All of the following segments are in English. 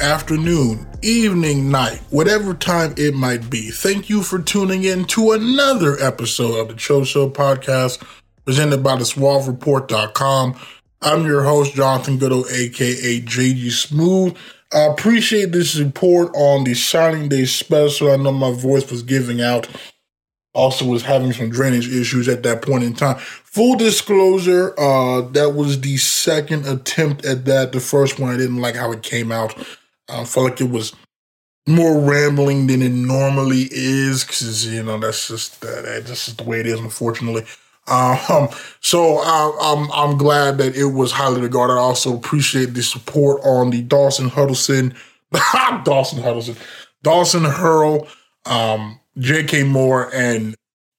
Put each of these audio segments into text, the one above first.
afternoon, evening, night, whatever time it might be. Thank you for tuning in to another episode of the Cho Show podcast presented by the SuaveReport.com. I'm your host, Jonathan Goudeau, aka JG Smooth. I appreciate this support on the Signing Day special. I know my voice was giving out. Also was having some drainage issues at that point in time. Full disclosure, uh, that was the second attempt at that. The first one I didn't like how it came out. I felt like it was more rambling than it normally is because you know that's just uh, that's just the way it is, unfortunately. Um, so uh, I'm I'm glad that it was highly regarded. I also appreciate the support on the Dawson Huddleston, Dawson Huddleston, Dawson Hurl, um, J.K. Moore, and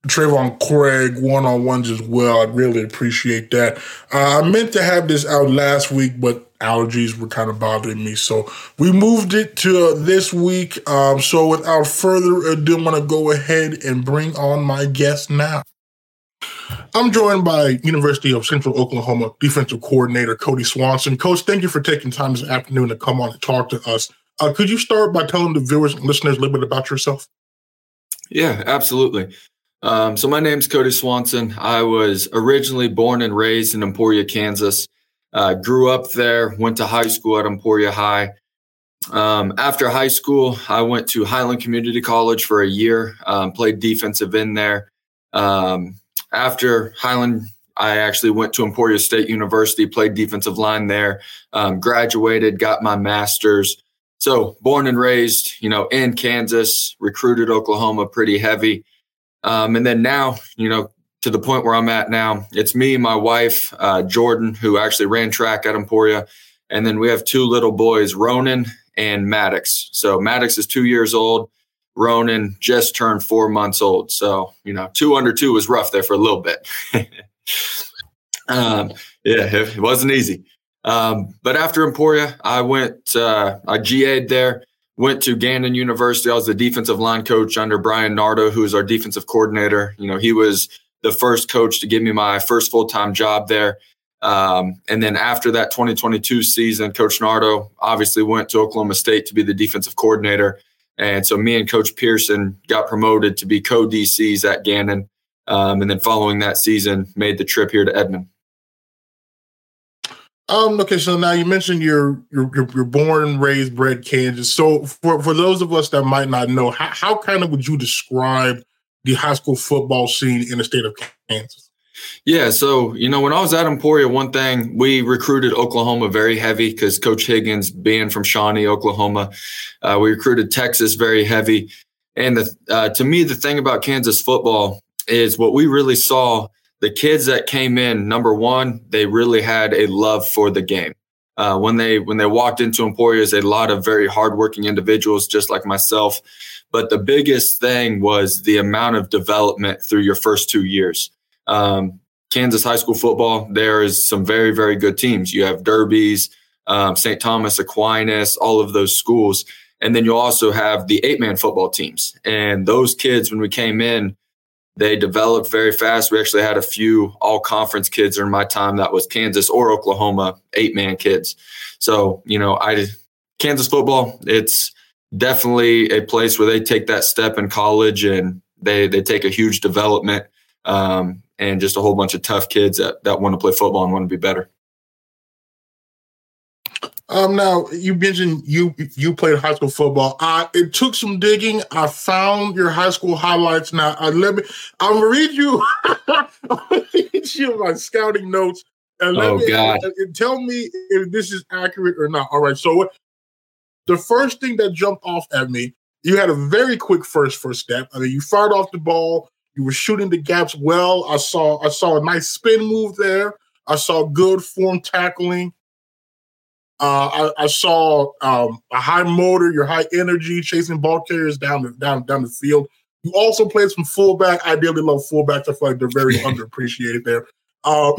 Trayvon Craig one on ones as well. I really appreciate that. Uh, I meant to have this out last week, but allergies were kind of bothering me, so we moved it to this week. Um, so without further ado, I'm going to go ahead and bring on my guest now. I'm joined by University of Central Oklahoma defensive coordinator Cody Swanson. Coach, thank you for taking time this afternoon to come on and talk to us. Uh, could you start by telling the viewers and listeners a little bit about yourself? Yeah, absolutely. Um, so my name's Cody Swanson. I was originally born and raised in Emporia, Kansas. Uh, grew up there. Went to high school at Emporia High. Um, after high school, I went to Highland Community College for a year. Um, played defensive in there. Um, after Highland, I actually went to Emporia State University, played defensive line there, um, graduated, got my master's. So born and raised, you know, in Kansas, recruited Oklahoma pretty heavy. Um, and then now, you know, to the point where I'm at now, it's me, my wife, uh, Jordan, who actually ran track at Emporia. And then we have two little boys, Ronan and Maddox. So Maddox is two years old. Ronan just turned four months old. So, you know, two under two was rough there for a little bit. um, yeah, it wasn't easy. Um, but after Emporia, I went, uh, I GA'd there, went to Gannon University. I was the defensive line coach under Bryan Nardo, who is our defensive coordinator. You know, he was the first coach to give me my first full time job there. Um, and then after that 2022 season, Coach Nardo obviously went to Oklahoma State to be the defensive coordinator. And so me and Coach Pearson got promoted to be co DCs at Gannon. Um, and then following that season, made the trip here to Edmond. Um, okay, so now you mentioned you're you're, you're born raised, bred Kansas. So for, for those of us that might not know, how, how kind of would you describe the high school football scene in the state of Kansas? Yeah, so you know, when I was at Emporia, one thing we recruited Oklahoma very heavy because Coach Higgins, being from Shawnee, Oklahoma, uh, we recruited Texas very heavy. And the, uh, to me, the thing about Kansas football is what we really saw. The kids that came in, number one, they really had a love for the game. Uh, when they when they walked into Emporia, is a lot of very hardworking individuals, just like myself. But the biggest thing was the amount of development through your first two years. Um, Kansas high school football, there is some very, very good teams. You have Derbies, um, St. Thomas Aquinas, all of those schools. And then you also have the eight man football teams. And those kids, when we came in, they developed very fast. We actually had a few all conference kids during my time that was Kansas or Oklahoma eight man kids. So, you know, I Kansas football, it's definitely a place where they take that step in college and they they take a huge development um, and just a whole bunch of tough kids that, that want to play football and want to be better. Um, now you mentioned you you played high school football. I it took some digging. I found your high school highlights. Now I let me. I'm gonna read you. read you my scouting notes. And let oh me, God! And tell me if this is accurate or not. All right. So what? The first thing that jumped off at me, you had a very quick first first step. I mean, you fired off the ball. You were shooting the gaps well. I saw I saw a nice spin move there. I saw good form tackling. Uh, I, I, saw um, a high motor, your high energy, chasing ball carriers down the down down the field. You also played some fullback. I really love fullbacks. I feel like they're very underappreciated there. Um,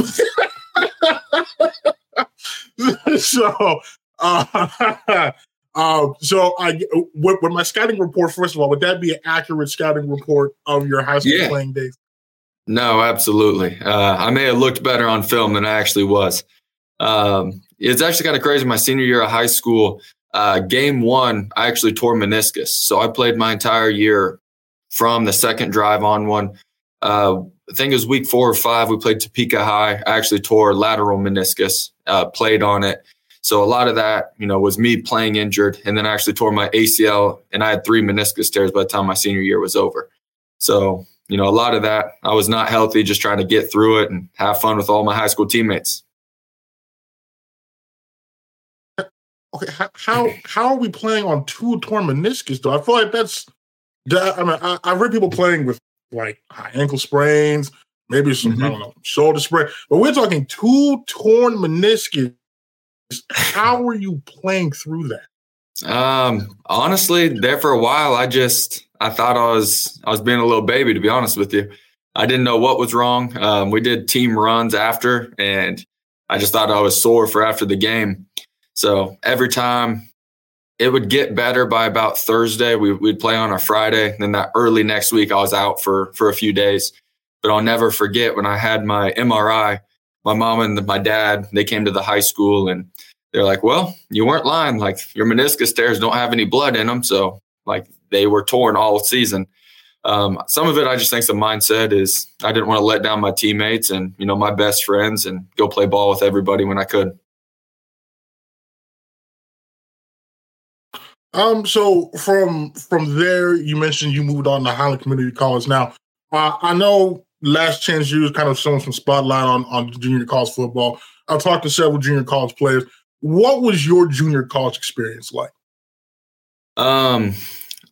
so, uh, uh, so I with, with, my scouting report, first of all, would that be an accurate scouting report of your high school yeah. playing days? No, absolutely. Uh, I may have looked better on film than I actually was. Um, it's actually kind of crazy. My senior year of high school, uh, game one, I actually tore meniscus. So I played my entire year from the second drive on one. Uh, I think it was week four or five. We played Topeka High. I actually tore lateral meniscus, uh, played on it. So a lot of that, you know, was me playing injured, and then I actually tore my ACL, and I had three meniscus tears by the time my senior year was over. So you know, a lot of that, I was not healthy, just trying to get through it and have fun with all my high school teammates. Okay, how how are we playing on two torn meniscus though? I feel like that's. I mean, I, I've heard people playing with like high ankle sprains, maybe some mm-hmm. I don't know shoulder sprain, but we're talking two torn meniscus. How were you playing through that? Um, honestly, there for a while, I just I thought I was I was being a little baby to be honest with you. I didn't know what was wrong. Um, we did team runs after, and I just thought I was sore for after the game. So every time it would get better by about Thursday, we, would play on a Friday. Then that early next week, I was out for for a few days. But I'll never forget when I had my MRI. My mom and my dad they came to the high school and they're like, "Well, you weren't lying. Like your meniscus tears don't have any blood in them, so like they were torn all season. Um, some of it, I just think the mindset is I didn't want to let down my teammates and you know my best friends and go play ball with everybody when I could. Um. So from from there, you mentioned you moved on to Highland Community College. Now, uh, I know last chance you kind of showing some spotlight on on junior college football. I talked to several junior college players. What was your junior college experience like? Um,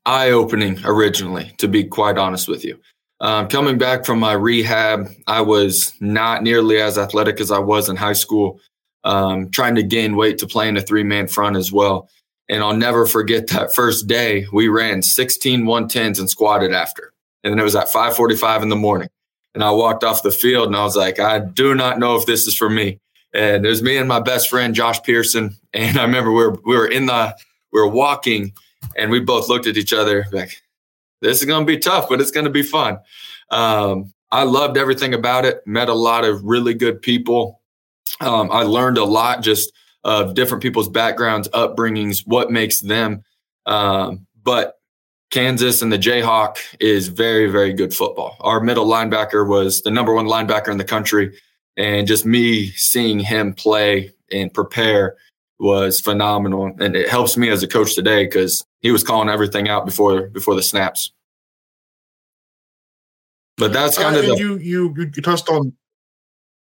eye opening originally, to be quite honest with you. Um, coming back from my rehab, I was not nearly as athletic as I was in high school, um, trying to gain weight to play in a three man front as well. And I'll never forget that first day we ran 16 110s and squatted after. And then it was at 545 in the morning. And I walked off the field and I was like, I do not know if this is for me. And was me and my best friend, Josh Pearson. And I remember we were, we were in the, we were walking and we both looked at each other like, this is going to be tough, but it's going to be fun. Um, I loved everything about it. Met a lot of really good people. Um, I learned a lot just of different people's backgrounds, upbringings, what makes them. Um, but Kansas and the Jayhawk is very, very good football. Our middle linebacker was the number one linebacker in the country. And just me seeing him play and prepare was phenomenal. And it helps me as a coach today because he was calling everything out before before the snaps. But that's kind uh, of the, you you you touched on.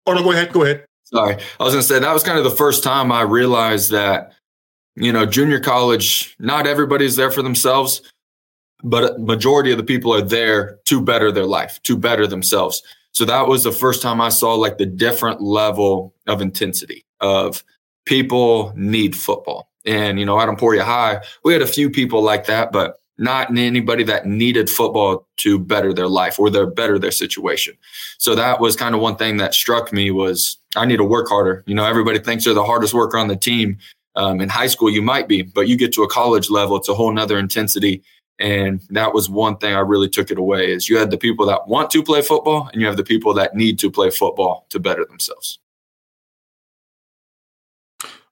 Oh no, go ahead. Go ahead. Sorry, I was going to say that was kind of the first time I realized that you know junior college, not everybody's there for themselves, but majority of the people are there to better their life, to better themselves. So that was the first time I saw like the different level of intensity of people need football. And, you know, at Emporia High, we had a few people like that, but not anybody that needed football to better their life or their better their situation. So that was kind of one thing that struck me was I need to work harder. You know, everybody thinks they're the hardest worker on the team. Um, in high school, you might be, but you get to a college level, it's a whole nother intensity. And that was one thing I really took it away is you had the people that want to play football and you have the people that need to play football to better themselves.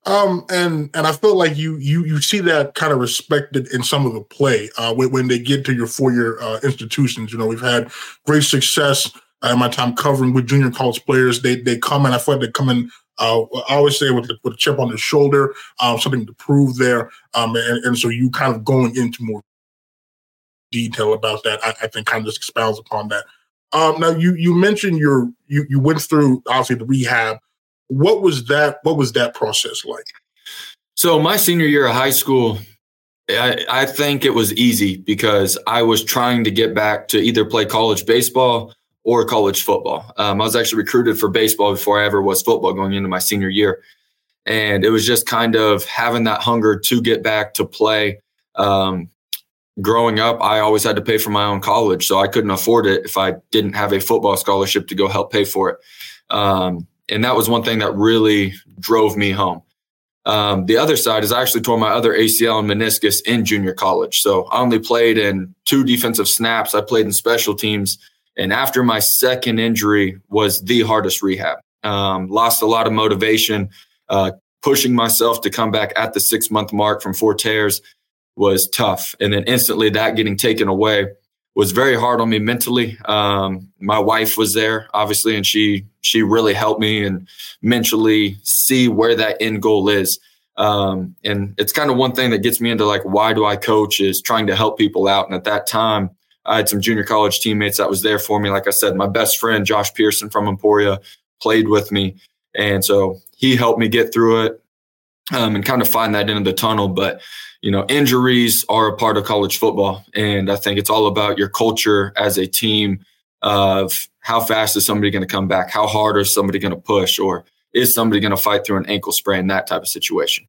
Um, and and I feel like you you you see that kind of respected in some of the play uh, when, when they get to your four year uh, institutions. You know, we've had great success uh, in my time covering with junior college players. They they come and I feel like they come in. Uh, I always say with, with a chip on their shoulder, um, something to prove there, um, and, and so you kind of going into more detail about that. I, I think kind of just expounds upon that. Um, now you you mentioned your you you went through obviously the rehab what was that? What was that process like? So my senior year of high school, I, I think it was easy because I was trying to get back to either play college baseball or college football. Um, I was actually recruited for baseball before I ever was football going into my senior year. And it was just kind of having that hunger to get back to play. Um, growing up, I always had to pay for my own college. So I couldn't afford it if I didn't have a football scholarship to go help pay for it. Um, and that was one thing that really drove me home. Um, the other side is I actually tore my other ACL and meniscus in junior college. So I only played in two defensive snaps. I played in special teams. And after my second injury was the hardest rehab. Um, lost a lot of motivation. Uh, pushing myself to come back at the six month mark from four tears was tough. And then instantly that getting taken away was very hard on me mentally. Um, my wife was there, obviously, and she she really helped me and mentally see where that end goal is. Um, and it's kind of one thing that gets me into like why do I coach is trying to help people out. And at that time, I had some junior college teammates that was there for me. Like I said, my best friend Josh Pearson from Emporia played with me, and so he helped me get through it um, and kind of find that end of the tunnel. But you know, injuries are a part of college football. And I think it's all about your culture as a team of how fast is somebody going to come back? How hard is somebody going to push? Or is somebody going to fight through an ankle sprain? That type of situation.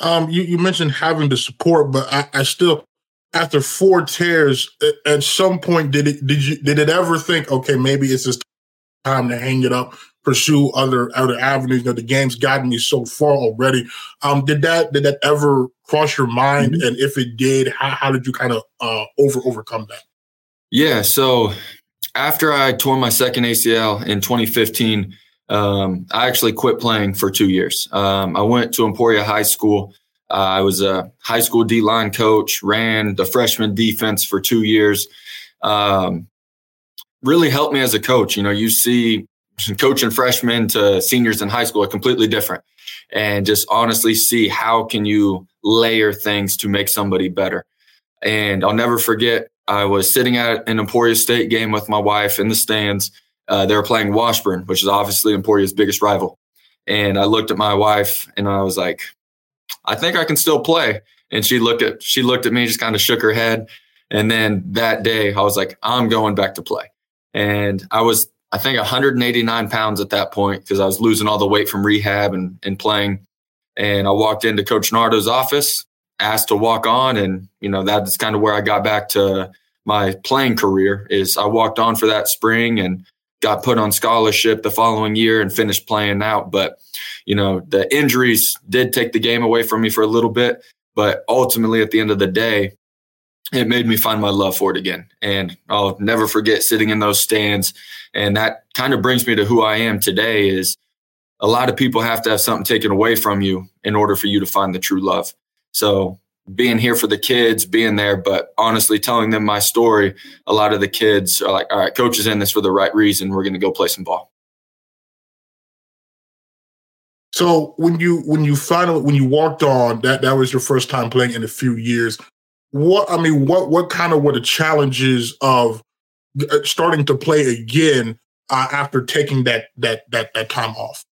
Um, you, you mentioned having the support, but I, I still, after four tears, at some point, did it did you did it ever think, okay, maybe it's just time to hang it up pursue other other avenues. You know, the game's gotten me so far already. Um, did that did that ever cross your mind? Mm-hmm. And if it did, how, how did you kind of uh, over overcome that? Yeah. So after I tore my second ACL in 2015, um, I actually quit playing for two years. Um, I went to Emporia High School. Uh, I was a high school D line coach, ran the freshman defense for two years. Um, really helped me as a coach. You know, you see coaching freshmen to seniors in high school are completely different. And just honestly see how can you layer things to make somebody better. And i'll never forget i was sitting at an emporia state game with my wife in the stands. Uh, they were playing washburn which is obviously emporia's biggest rival. And i looked at my wife and i was like i think i can still play. And she looked at she looked at me just kind of shook her head. And then that day i was like i'm going back to play. And i was I think 189 pounds at that point because I was losing all the weight from rehab and, and playing. And I walked into Coach Nardo's office, asked to walk on, and you know that's kind of where I got back to my playing career. Is I walked on for that spring and got put on scholarship the following year and finished playing out. But you know the injuries did take the game away from me for a little bit, but ultimately at the end of the day, it made me find my love for it again. And I'll never forget sitting in those stands. And that kind of brings me to who I am today is a lot of people have to have something taken away from you in order for you to find the true love. So being here for the kids, being there, but honestly telling them my story, a lot of the kids are like, all right, coach is in this for the right reason. We're going to go play some ball. So when you when you finally when you walked on that that was your first time playing in a few years what I mean, what what kind of were the challenges of uh, starting to play again uh, after taking that that that that time off?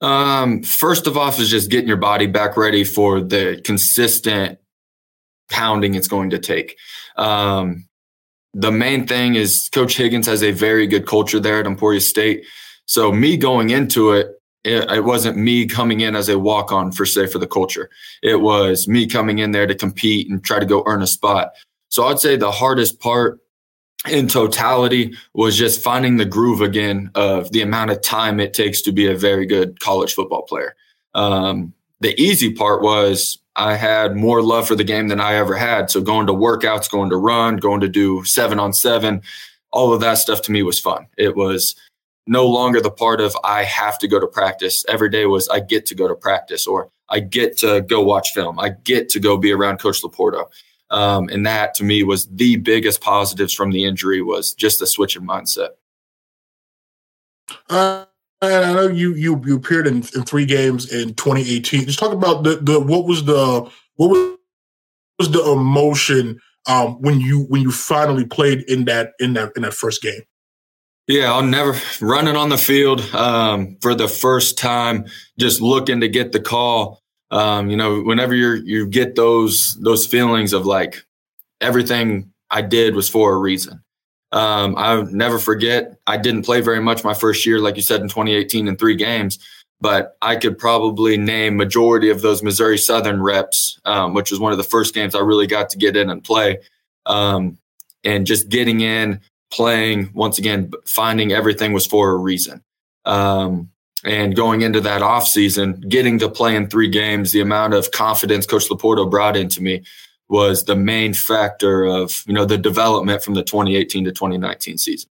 Um, first of all, is just getting your body back ready for the consistent pounding it's going to take. Um, the main thing is Coach Higgins has a very good culture there at Emporia State. So me going into it, it, it wasn't me coming in as a walk on for say for the culture. It was me coming in there to compete and try to go earn a spot. So I'd say the hardest part in totality was just finding the groove again of the amount of time it takes to be a very good college football player. Um, the easy part was I had more love for the game than I ever had. So going to workouts, going to run, going to do seven on seven, all of that stuff to me was fun. It was no longer the part of I have to go to practice. Every day was I get to go to practice or I get to go watch film. I get to go be around Coach Laporto. Um, and that to me was the biggest positives from the injury was just the switch in mindset. Uh, I know you you you appeared in, in three games in 2018. Just talk about the the what was the what was, was the emotion um, when you when you finally played in that in that in that first game. Yeah, I'll never running on the field um, for the first time, just looking to get the call. Um, you know, whenever you you get those those feelings of like everything I did was for a reason. Um, I'll never forget. I didn't play very much my first year, like you said in 2018, in three games. But I could probably name majority of those Missouri Southern reps, um, which was one of the first games I really got to get in and play. Um, and just getting in, playing once again finding everything was for a reason um, and going into that off season getting to play in three games the amount of confidence coach laporto brought into me was the main factor of you know the development from the 2018 to 2019 season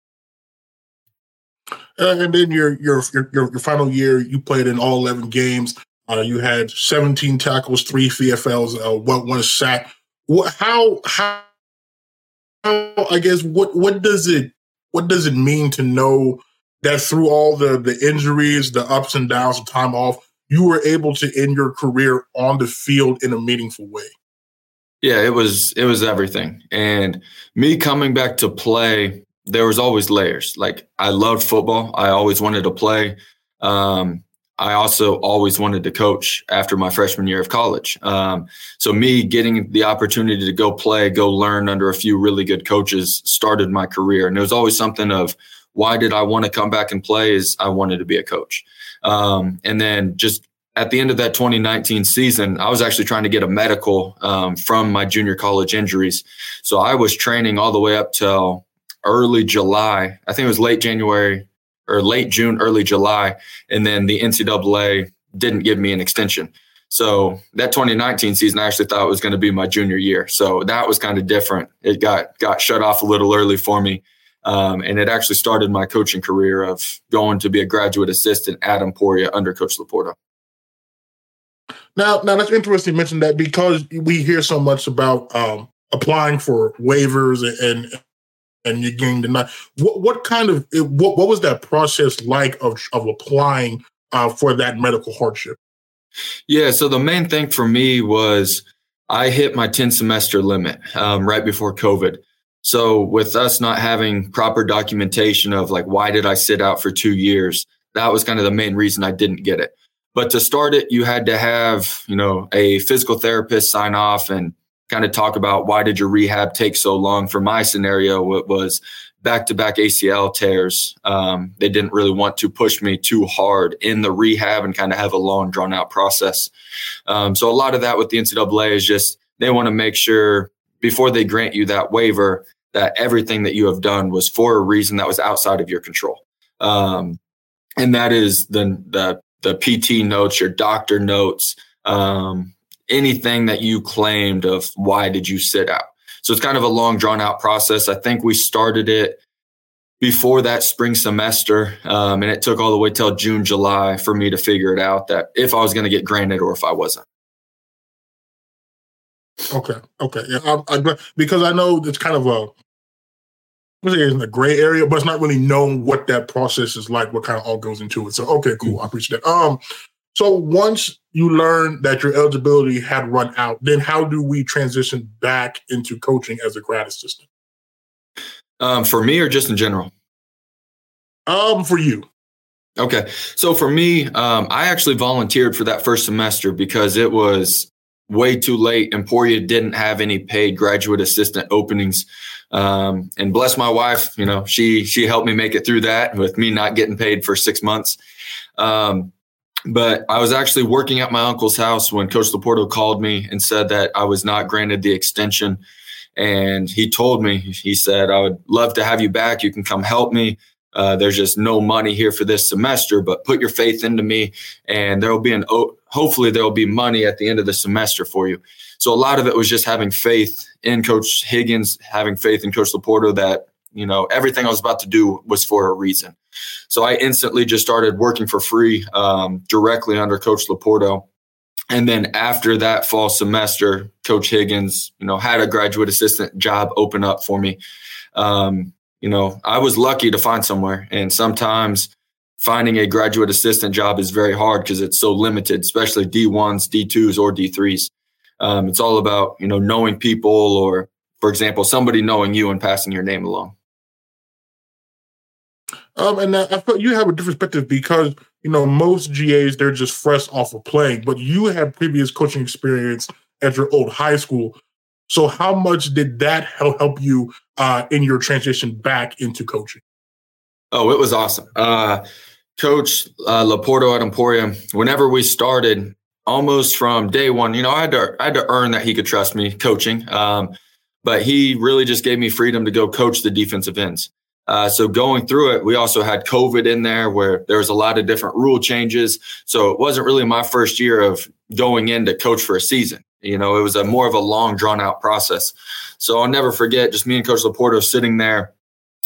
Uh, and then your, your your your final year, you played in all eleven games. Uh, you had seventeen tackles, three TFLs, uh, one, one sack. How how I guess what what does it what does it mean to know that through all the the injuries, the ups and downs, the time off, you were able to end your career on the field in a meaningful way? Yeah, it was it was everything. And me coming back to play, there was always layers. Like I loved football. I always wanted to play. Um, I also always wanted to coach after my freshman year of college. Um, so me getting the opportunity to go play, go learn under a few really good coaches started my career. And it was always something of why did I want to come back and play is I wanted to be a coach. Um, and then just at the end of that 2019 season, I was actually trying to get a medical um, from my junior college injuries. So I was training all the way up till early July. I think it was late January or late June, early July. And then the NCAA didn't give me an extension. So that 2019 season, I actually thought was going to be my junior year. So that was kind of different. It got got shut off a little early for me. Um, and it actually started my coaching career of going to be a graduate assistant at Emporia under Coach Laporta. Now, now that's interesting you mentioned that because we hear so much about um, applying for waivers and and you getting denied. What what kind of what what was that process like of of applying uh, for that medical hardship? Yeah, so the main thing for me was I hit my 10 semester limit um, right before COVID. So with us not having proper documentation of like why did I sit out for two years, that was kind of the main reason I didn't get it. But to start it, you had to have you know a physical therapist sign off and kind of talk about why did your rehab take so long. For my scenario, it was back to back ACL tears. Um, they didn't really want to push me too hard in the rehab and kind of have a long, drawn out process. Um, so a lot of that with the NCAA is just they want to make sure before they grant you that waiver that everything that you have done was for a reason that was outside of your control. Um, and that is the, the, the PT notes, your doctor notes, um, anything that you claimed of why did you sit out. So it's kind of a long drawn out process. I think we started it before that spring semester, um, and it took all the way till June, July for me to figure it out that if I was going to get granted or if I wasn't. Okay. Okay. Yeah. I, I, because I know it's kind of a it's in the gray area, but it's not really known what that process is like, what kind of all goes into it. So, okay, cool. I appreciate that. Um, so once you learn that your eligibility had run out, then how do we transition back into coaching as a grad assistant? Um, for me or just in general? Um, for you. Okay. So for me, um, I actually volunteered for that first semester because it was way too late. Emporia didn't have any paid graduate assistant openings. Um, and bless my wife, you know, she she helped me make it through that with me not getting paid for six months. Um, but I was actually working at my uncle's house when Coach Laporta called me and said that I was not granted the extension. And he told me, he said, I would love to have you back. You can come help me. Uh, there's just no money here for this semester, but put your faith into me, and there will be an hopefully there will be money at the end of the semester for you. So a lot of it was just having faith in Coach Higgins, having faith in Coach Laporta that you know everything I was about to do was for a reason. So I instantly just started working for free um, directly under Coach Laporta. And then after that fall semester, Coach Higgins, you know, had a graduate assistant job open up for me. Um, you know, I was lucky to find somewhere. And sometimes finding a graduate assistant job is very hard because it's so limited, especially D1s, D2s, or D3s. Um, it's all about, you know, knowing people or, for example, somebody knowing you and passing your name along. Um, and I feel you have a different perspective because you know most GAs they're just fresh off of playing, but you had previous coaching experience at your old high school. So how much did that help you uh, in your transition back into coaching? Oh, it was awesome. Uh, Coach uh, Laporta at Emporia, whenever we started, almost from day one, you know, I had to I had to earn that he could trust me coaching. Um, but he really just gave me freedom to go coach the defensive ends. Uh, so going through it, we also had COVID in there where there was a lot of different rule changes. So it wasn't really my first year of going in to coach for a season. You know, it was a more of a long, drawn out process. So I'll never forget just me and Coach Laporta sitting there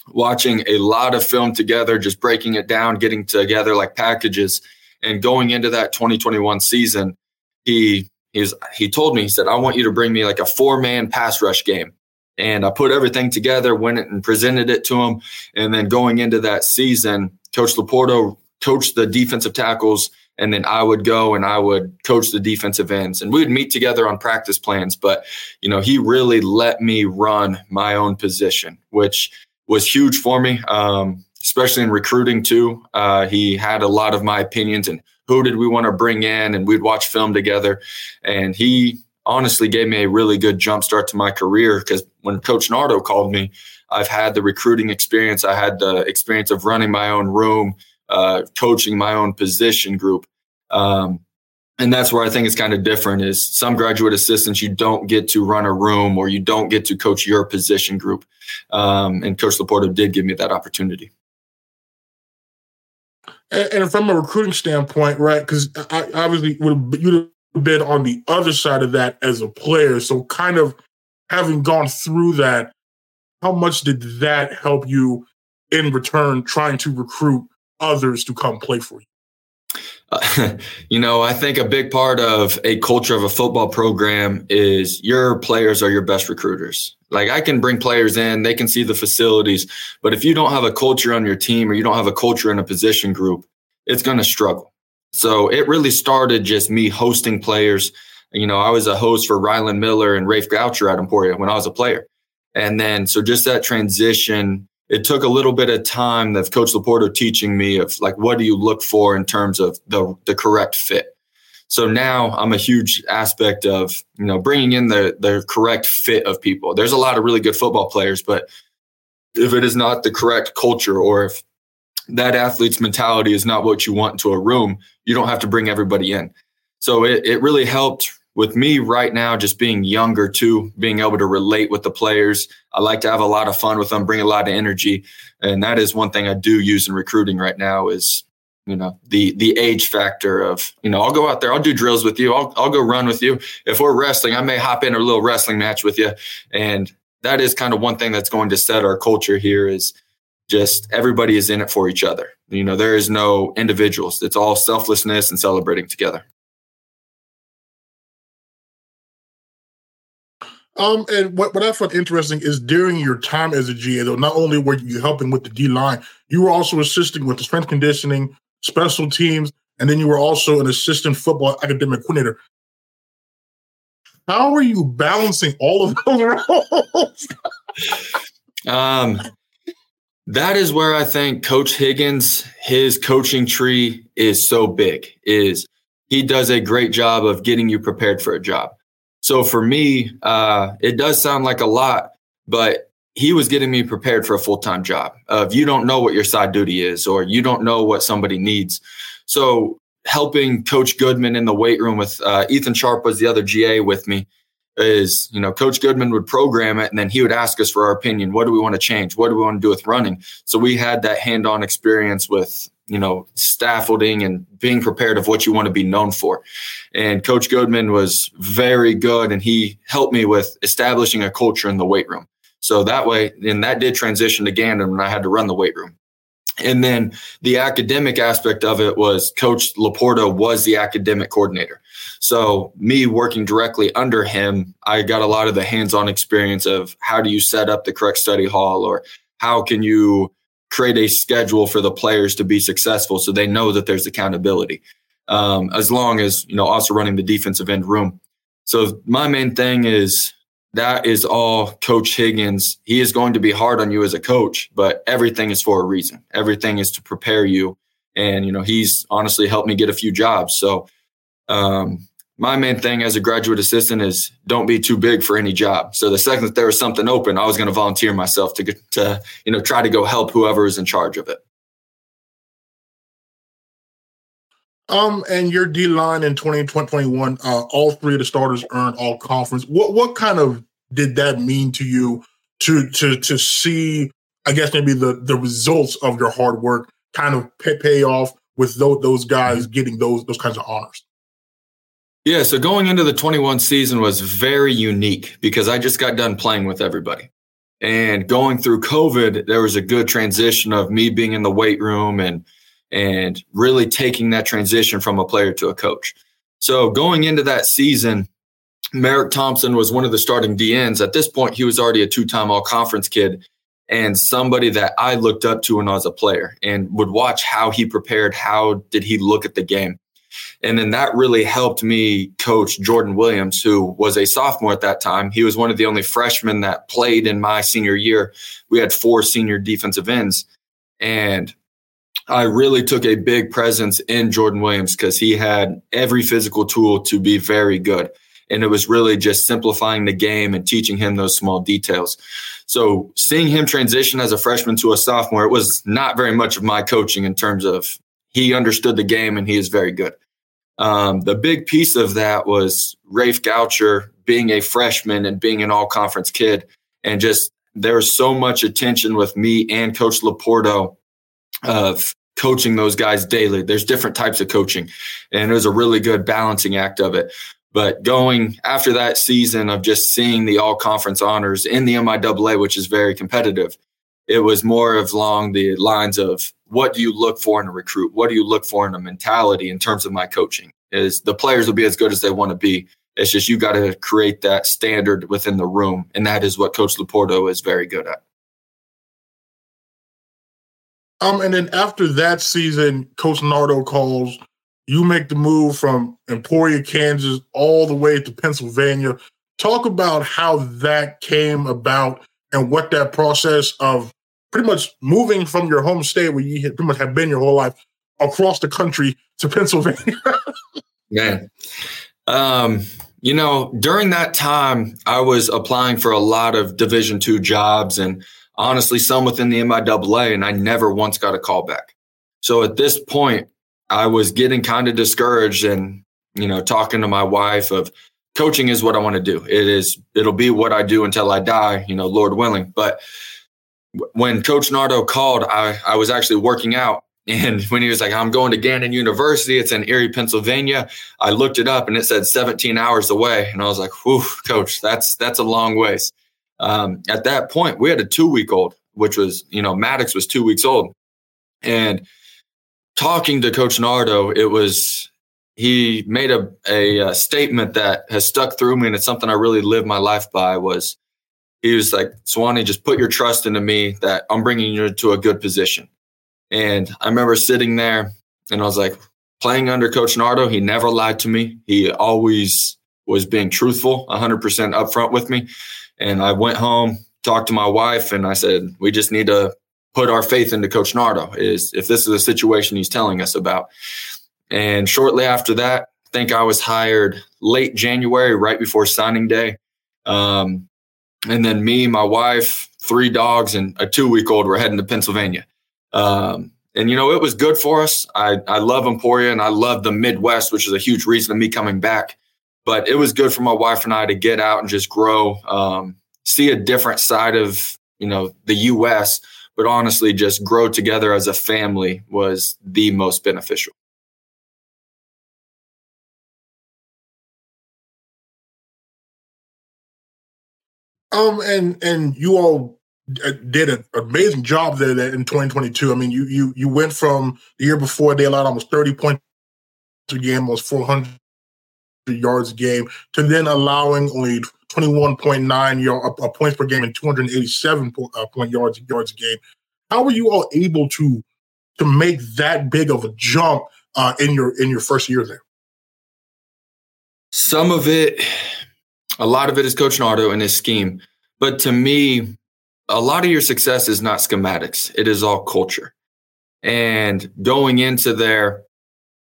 watching a lot of film together, just breaking it down, getting together like packages. And going into that 2021 season, he he's he told me he said I want you to bring me like a four man pass rush game. And I put everything together, went and presented it to him. And then going into that season, Coach Laporto coached the defensive tackles, and then I would go and I would coach the defensive ends. And we would meet together on practice plans. But, you know, he really let me run my own position, which was huge for me, um, especially in recruiting too. Uh, he had a lot of my opinions and who did we want to bring in, and we'd watch film together. And he honestly gave me a really good jump start to my career because when Coach Nardo called me, I've had the recruiting experience. I had the experience of running my own room, uh, coaching my own position group. Um, and that's where I think it's kind of different is some graduate assistants, you don't get to run a room or you don't get to coach your position group. Um, and Coach Laporto did give me that opportunity. And, from a recruiting standpoint, right? Because I obviously would have been on the other side of that as a player. So kind of having gone through that, how much did that help you in return trying to recruit others to come play for you? you know, I think a big part of a culture of a football program is your players are your best recruiters. Like I can bring players in, they can see the facilities, but if you don't have a culture on your team or you don't have a culture in a position group, it's going to struggle. So it really started just me hosting players. You know, I was a host for Rylan Miller and Rafe Goucher at Emporia when I was a player. And then, so just that transition it took a little bit of time of Coach Laporto teaching me of like what do you look for in terms of the the correct fit. So now I'm a huge aspect of you know bringing in the the correct fit of people. There's a lot of really good football players, but if it is not the correct culture or if that athlete's mentality is not what you want into a room, you don't have to bring everybody in. So it, it really helped with me right now, just being younger too, being able to relate with the players. I like to have a lot of fun with them, bring a lot of energy. And that is one thing I do use in recruiting right now is, you know, the the age factor of, you know, I'll go out there, I'll do drills with you, I'll I'll go run with you. If we're wrestling, I may hop in a little wrestling match with you. And that is kind of one thing that's going to set our culture here is just everybody is in it for each other. You know, there is no individuals. It's all selflessness and celebrating together. Um, and what, what I found interesting is during your time as a GA, though, not only were you helping with the D line, you were also assisting with the strength conditioning, special teams, and then you were also an assistant football academic coordinator. How are you balancing all of those roles? um, that is where I think Coach Higgins, his coaching tree is so big. Is he does a great job of getting you prepared for a job. So for me, uh, it does sound like a lot, but he was getting me prepared for a full time job. If you don't know what your side duty is, or you don't know what somebody needs, so helping Coach Goodman in the weight room with uh, Ethan Sharp was the other GA with me. Is you know Coach Goodman would program it, and then he would ask us for our opinion. What do we want to change? What do we want to do with running? So we had that hand on experience with you know, scaffolding and being prepared of what you want to be known for. And Coach Goodman was very good and he helped me with establishing a culture in the weight room. So that way, and that did transition to Gannon when I had to run the weight room. And then the academic aspect of it was Coach Laporta was the academic coordinator. So me working directly under him, I got a lot of the hands-on experience of how do you set up the correct study hall or how can you create a schedule for the players to be successful so they know that there's accountability um, as long as you know also running the defensive end room. So my main thing is that is all coach higgins. He is going to be hard on you as a coach but everything is for a reason. Everything is to prepare you. And you know he's honestly helped me get a few jobs. So um, my main thing as a graduate assistant is don't be too big for any job. So the second that there was something open, I was going to volunteer myself to get to, you know, try to go help whoever is in charge of it. Um, and your D line in 2021, uh, all three of the starters earned all conference. What what kind of did that mean to you to to to see? I guess maybe the the results of your hard work kind of pay, pay off with those, those guys getting those those kinds of honors. Yeah, so going into the 21 season was very unique because I just got done playing with everybody. And going through COVID, there was a good transition of me being in the weight room and and really taking that transition from a player to a coach. So going into that season, Merrick Thompson was one of the starting DNs. At this point, he was already a two-time all-conference kid and somebody that I looked up to when I was a player and would watch how he prepared, how did he look at the game. And then that really helped me coach Jordan Williams, who was a sophomore at that time. He was one of the only freshmen that played in my senior year. We had four senior defensive ends. And I really took a big presence in Jordan Williams because he had every physical tool to be very good. And it was really just simplifying the game and teaching him those small details. So seeing him transition as a freshman to a sophomore, it was not very much of my coaching in terms of he understood the game and he is very good. Um, the big piece of that was Rafe Goucher being a freshman and being an all conference kid. And just there was so much attention with me and Coach Laporto of coaching those guys daily. There's different types of coaching, and it was a really good balancing act of it. But going after that season of just seeing the all conference honors in the MIAA, which is very competitive, it was more of along the lines of what do you look for in a recruit? What do you look for in a mentality in terms of my coaching? Is the players will be as good as they want to be. It's just you got to create that standard within the room. And that is what Coach Laporto is very good at. Um, and then after that season, Coach Nardo calls. You make the move from Emporia, Kansas, all the way to Pennsylvania. Talk about how that came about and what that process of pretty much moving from your home state where you pretty much have been your whole life across the country to Pennsylvania. Man, um, you know, during that time, I was applying for a lot of Division two jobs and honestly, some within the MIAA, and I never once got a call back. So at this point, I was getting kind of discouraged and, you know, talking to my wife of coaching is what I want to do. It is, it'll be what I do until I die, you know, Lord willing. But when Coach Nardo called, I, I was actually working out. And when he was like, I'm going to Gannon University, it's in Erie, Pennsylvania. I looked it up and it said 17 hours away. And I was like, whew, coach, that's that's a long ways. Um, at that point, we had a two week old, which was, you know, Maddox was two weeks old. And talking to Coach Nardo, it was he made a, a, a statement that has stuck through me, and it's something I really live my life by. Was he was like, Swanee, just put your trust into me that I'm bringing you to a good position. And I remember sitting there and I was like, playing under Coach Nardo, he never lied to me. He always was being truthful, 100% upfront with me. And I went home, talked to my wife, and I said, we just need to put our faith into Coach Nardo. Is if this is a situation he's telling us about. And shortly after that, I think I was hired late January, right before signing day. Um, and then me, my wife, three dogs, and a two week old were heading to Pennsylvania. Um, and you know, it was good for us. I, I love Emporia and I love the Midwest, which is a huge reason of me coming back. But it was good for my wife and I to get out and just grow, um, see a different side of you know the U.S. But honestly, just grow together as a family was the most beneficial. Um, and and you all uh, did an amazing job there in 2022. I mean, you you you went from the year before they allowed almost 30 points a game, almost 400 yards a game, to then allowing only 21.9 yard, uh, points per game and 287 po- uh, point yards yards a game. How were you all able to to make that big of a jump uh, in your in your first year there? Some of it a lot of it is Coach Nardo and his scheme. But to me, a lot of your success is not schematics, it is all culture. And going into there,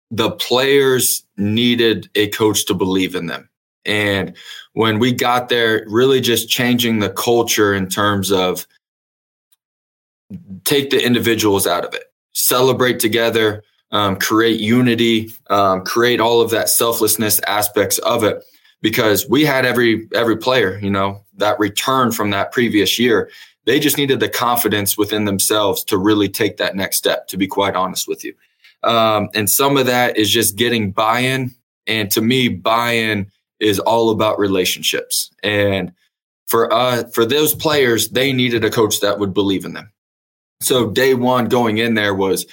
the players needed a coach to believe in them. And when we got there, really just changing the culture in terms of take the individuals out of it, celebrate together, um, create unity, um, create all of that selflessness aspects of it because we had every every player, you know, that return from that previous year. They just needed the confidence within themselves to really take that next step. To be quite honest with you, um, and some of that is just getting buy-in. And to me, buy-in is all about relationships. And for uh for those players, they needed a coach that would believe in them. So day one going in there was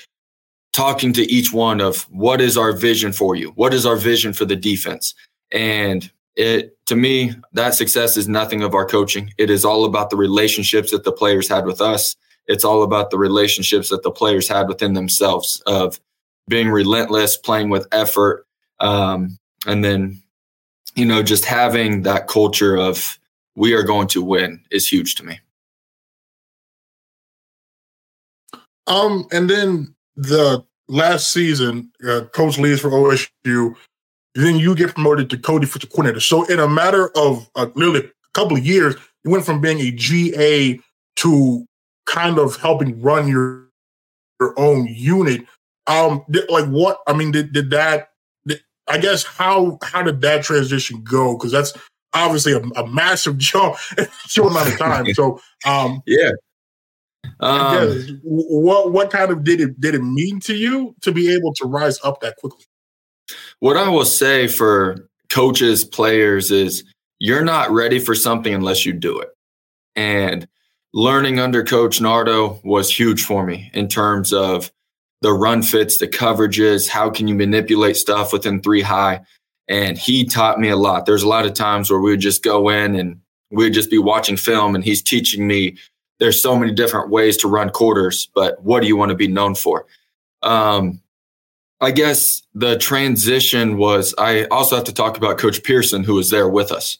talking to each one of what is our vision for you? What is our vision for the defense? And it to me, that success is nothing of our coaching. It is all about the relationships that the players had with us. It's all about the relationships that the players had within themselves of being relentless, playing with effort, um, and then you know just having that culture of we are going to win is huge to me. Um, and then the last season, uh, Coach leaves for OSU. Then you get promoted to co-defensive coordinator. So in a matter of uh, nearly a couple of years, you went from being a GA to kind of helping run your your own unit. Um, did, like what? I mean, did did that? Did, I guess how how did that transition go? Because that's obviously a, a massive jump in a short amount of time. So, um, yeah. Um, what what kind of did it did it mean to you to be able to rise up that quickly? What I will say for coaches, players is you're not ready for something unless you do it. And learning under Coach Nardo was huge for me in terms of the run fits, the coverages, how can you manipulate stuff within three high. And he taught me a lot. There's a lot of times where we would just go in and we'd just be watching film and he's teaching me there's so many different ways to run quarters, but what do you want to be known for? Um, I guess the transition was I also have to talk about Coach Pearson, who was there with us.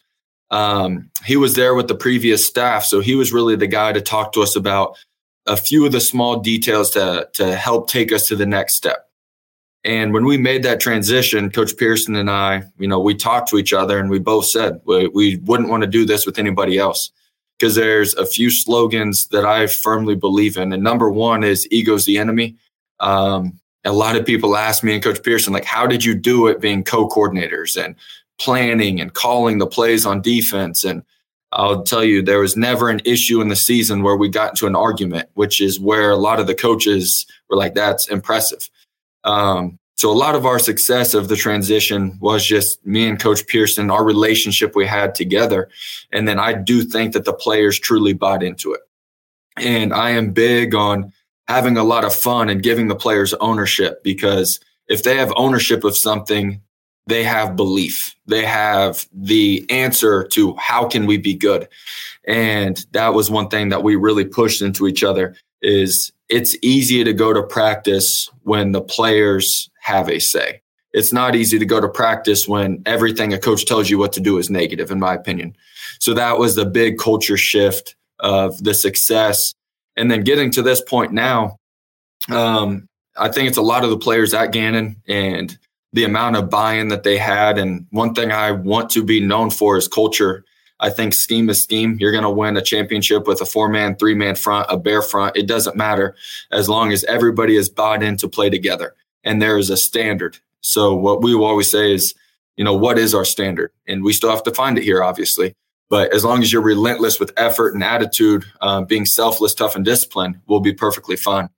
Um, he was there with the previous staff, so he was really the guy to talk to us about a few of the small details to to help take us to the next step. And when we made that transition, Coach Pearson and I, you know, we talked to each other and we both said we, we wouldn't want to do this with anybody else because there's a few slogans that I firmly believe in. And number one is ego's the enemy. Um, a lot of people ask me and Coach Pearson, like, how did you do it being co-coordinators and planning and calling the plays on defense? And I'll tell you, there was never an issue in the season where we got into an argument, which is where a lot of the coaches were like, that's impressive. Um, so a lot of our success of the transition was just me and Coach Pearson, our relationship we had together. And then I do think that the players truly bought into it. And I am big on having a lot of fun and giving the players ownership because if they have ownership of something, they have belief. They have the answer to how can we be good. And that was one thing that we really pushed into each other is it's easy to go to practice when the players have a say. It's not easy to go to practice when everything a coach tells you what to do is negative, in my opinion. So that was the big culture shift of the success. And then getting to this point now, um, I think it's a lot of the players at Gannon and the amount of buy in that they had. And one thing I want to be known for is culture. I think scheme is scheme. You're going to win a championship with a four man, three man front, a bear front. It doesn't matter as long as everybody is bought in to play together and there is a standard. So what we will always say is, you know, what is our standard? And we still have to find it here, obviously. But as long as you're relentless with effort and attitude, um, being selfless, tough, and disciplined, we'll be perfectly fine.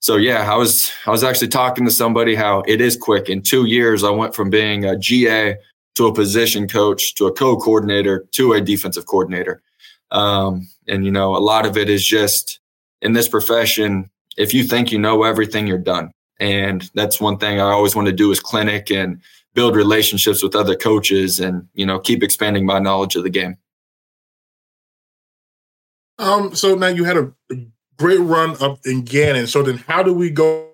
So yeah, I was I was actually talking to somebody how it is quick. In two years, I went from being a GA to a position coach to a co-coordinator to a defensive coordinator. Um, and you know, a lot of it is just in this profession. If you think you know everything, you're done. And that's one thing I always want to do is clinic and build relationships with other coaches and, you know, keep expanding my knowledge of the game. Um, so now you had a great run up in Gannon. So then how do we go,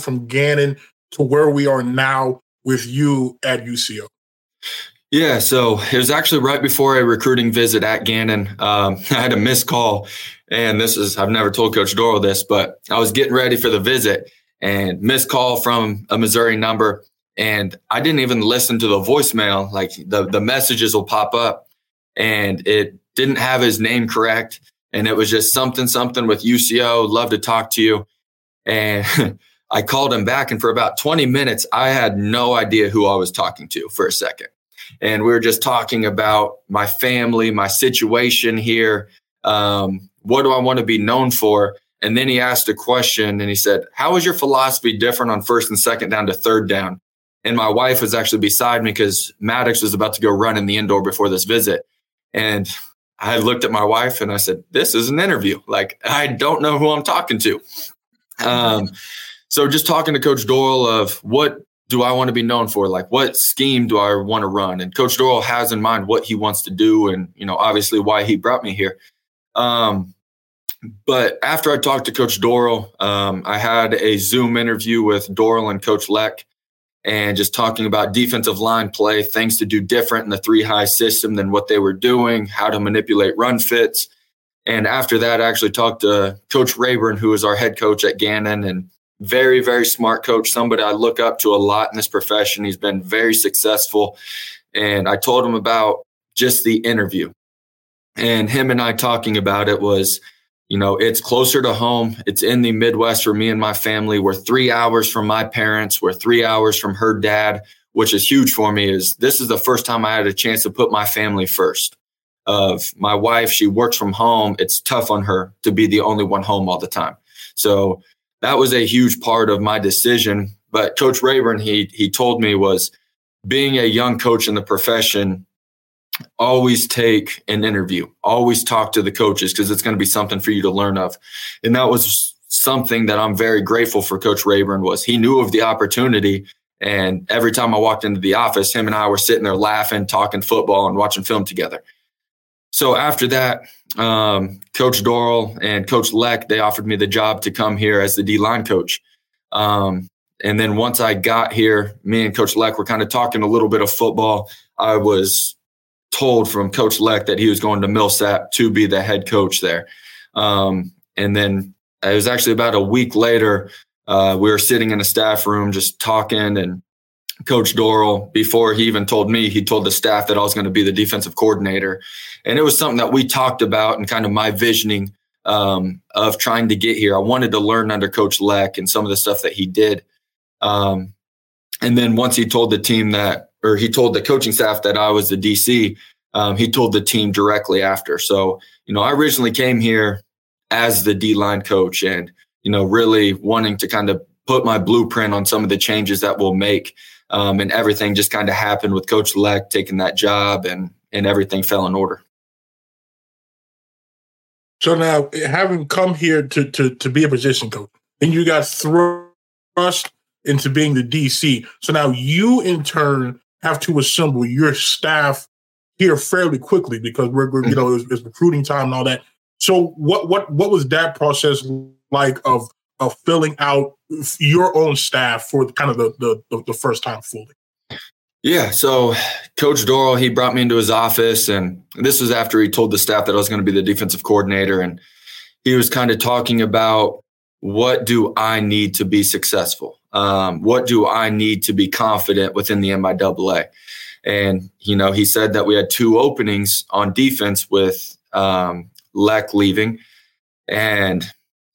from Gannon to where we are now with you at UCO? Yeah, so it was actually right before a recruiting visit at Gannon. Um, I had a missed call, and this is, I've never told Coach Dorrel this, but I was getting ready for the visit and missed call from a Missouri number. And I didn't even listen to the voicemail. Like the, the messages will pop up and it didn't have his name correct. And it was just something, something with UCO. Love to talk to you. And I called him back. And for about 20 minutes, I had no idea who I was talking to for a second. And we were just talking about my family, my situation here. Um, what do I want to be known for? And then he asked a question and he said, How is your philosophy different on first and second down to third down? And my wife was actually beside me because Maddox was about to go run in the indoor before this visit. And I looked at my wife and I said, "This is an interview. Like I don't know who I'm talking to." Um, so just talking to Coach Dorrel of what do I want to be known for? Like what scheme do I want to run? And Coach Dorrel has in mind what he wants to do, and you know, obviously why he brought me here. Um, but after I talked to Coach Dorrel, um, I had a Zoom interview with Dorrel and Coach Leck and just talking about defensive line play, things to do different in the three high system than what they were doing, how to manipulate run fits. And after that, I actually talked to Coach Rayburn, who is our head coach at Gannon, and very, very smart coach, somebody I look up to a lot in this profession. He's been very successful. And I told him about just the interview. And him and I talking about it was, you know, it's closer to home. It's in the Midwest for me and my family. We're three hours from my parents. We're three hours from her dad, which is huge for me. Is this is the first time I had a chance to put my family first. Of my wife, she works from home. It's tough on her to be the only one home all the time. So that was a huge part of my decision. But Coach Rayburn, he he told me was being a young coach in the profession always take an interview, always talk to the coaches because it's going to be something for you to learn of. And that was something that I'm very grateful for Coach Rayburn was he knew of the opportunity. And every time I walked into the office, him and I were sitting there laughing, talking football and watching film together. So after that, um, Coach Dorrel and Coach Leck, they offered me the job to come here as the D line coach. Um, and then once I got here, me and Coach Leck were kind of talking a little bit of football. I was told from Coach Leck that he was going to Millsap to be the head coach there. Um, and then it was actually about a week later, uh, we were sitting in a staff room just talking and Coach Dorrel, before he even told me, he told the staff that I was going to be the defensive coordinator. And it was something that we talked about and kind of my visioning um, of trying to get here. I wanted to learn under Coach Leck and some of the stuff that he did. Um, and then once he told the team that or he told the coaching staff that I was the DC. Um, he told the team directly after. So, you know, I originally came here as the D line coach and, you know, really wanting to kind of put my blueprint on some of the changes that we'll make. Um, and everything just kind of happened with Coach Leck taking that job and, and everything fell in order. So now, having come here to, to, to be a position coach, and you got thrust into being the DC. So now you, in turn, have to assemble your staff here fairly quickly because we're, we're you mm. know it's, it's, recruiting time and all that. So what what what was that process like of of filling out your own staff for kind of the the, the first time fully? Yeah, so Coach Dorrel he brought me into his office, and this was after he told the staff that I was going to be the defensive coordinator, and he was kind of talking about what do I need to be successful um, what do I need to be confident within the MIAA? And, you know, he said that we had two openings on defense with um, Leck leaving. And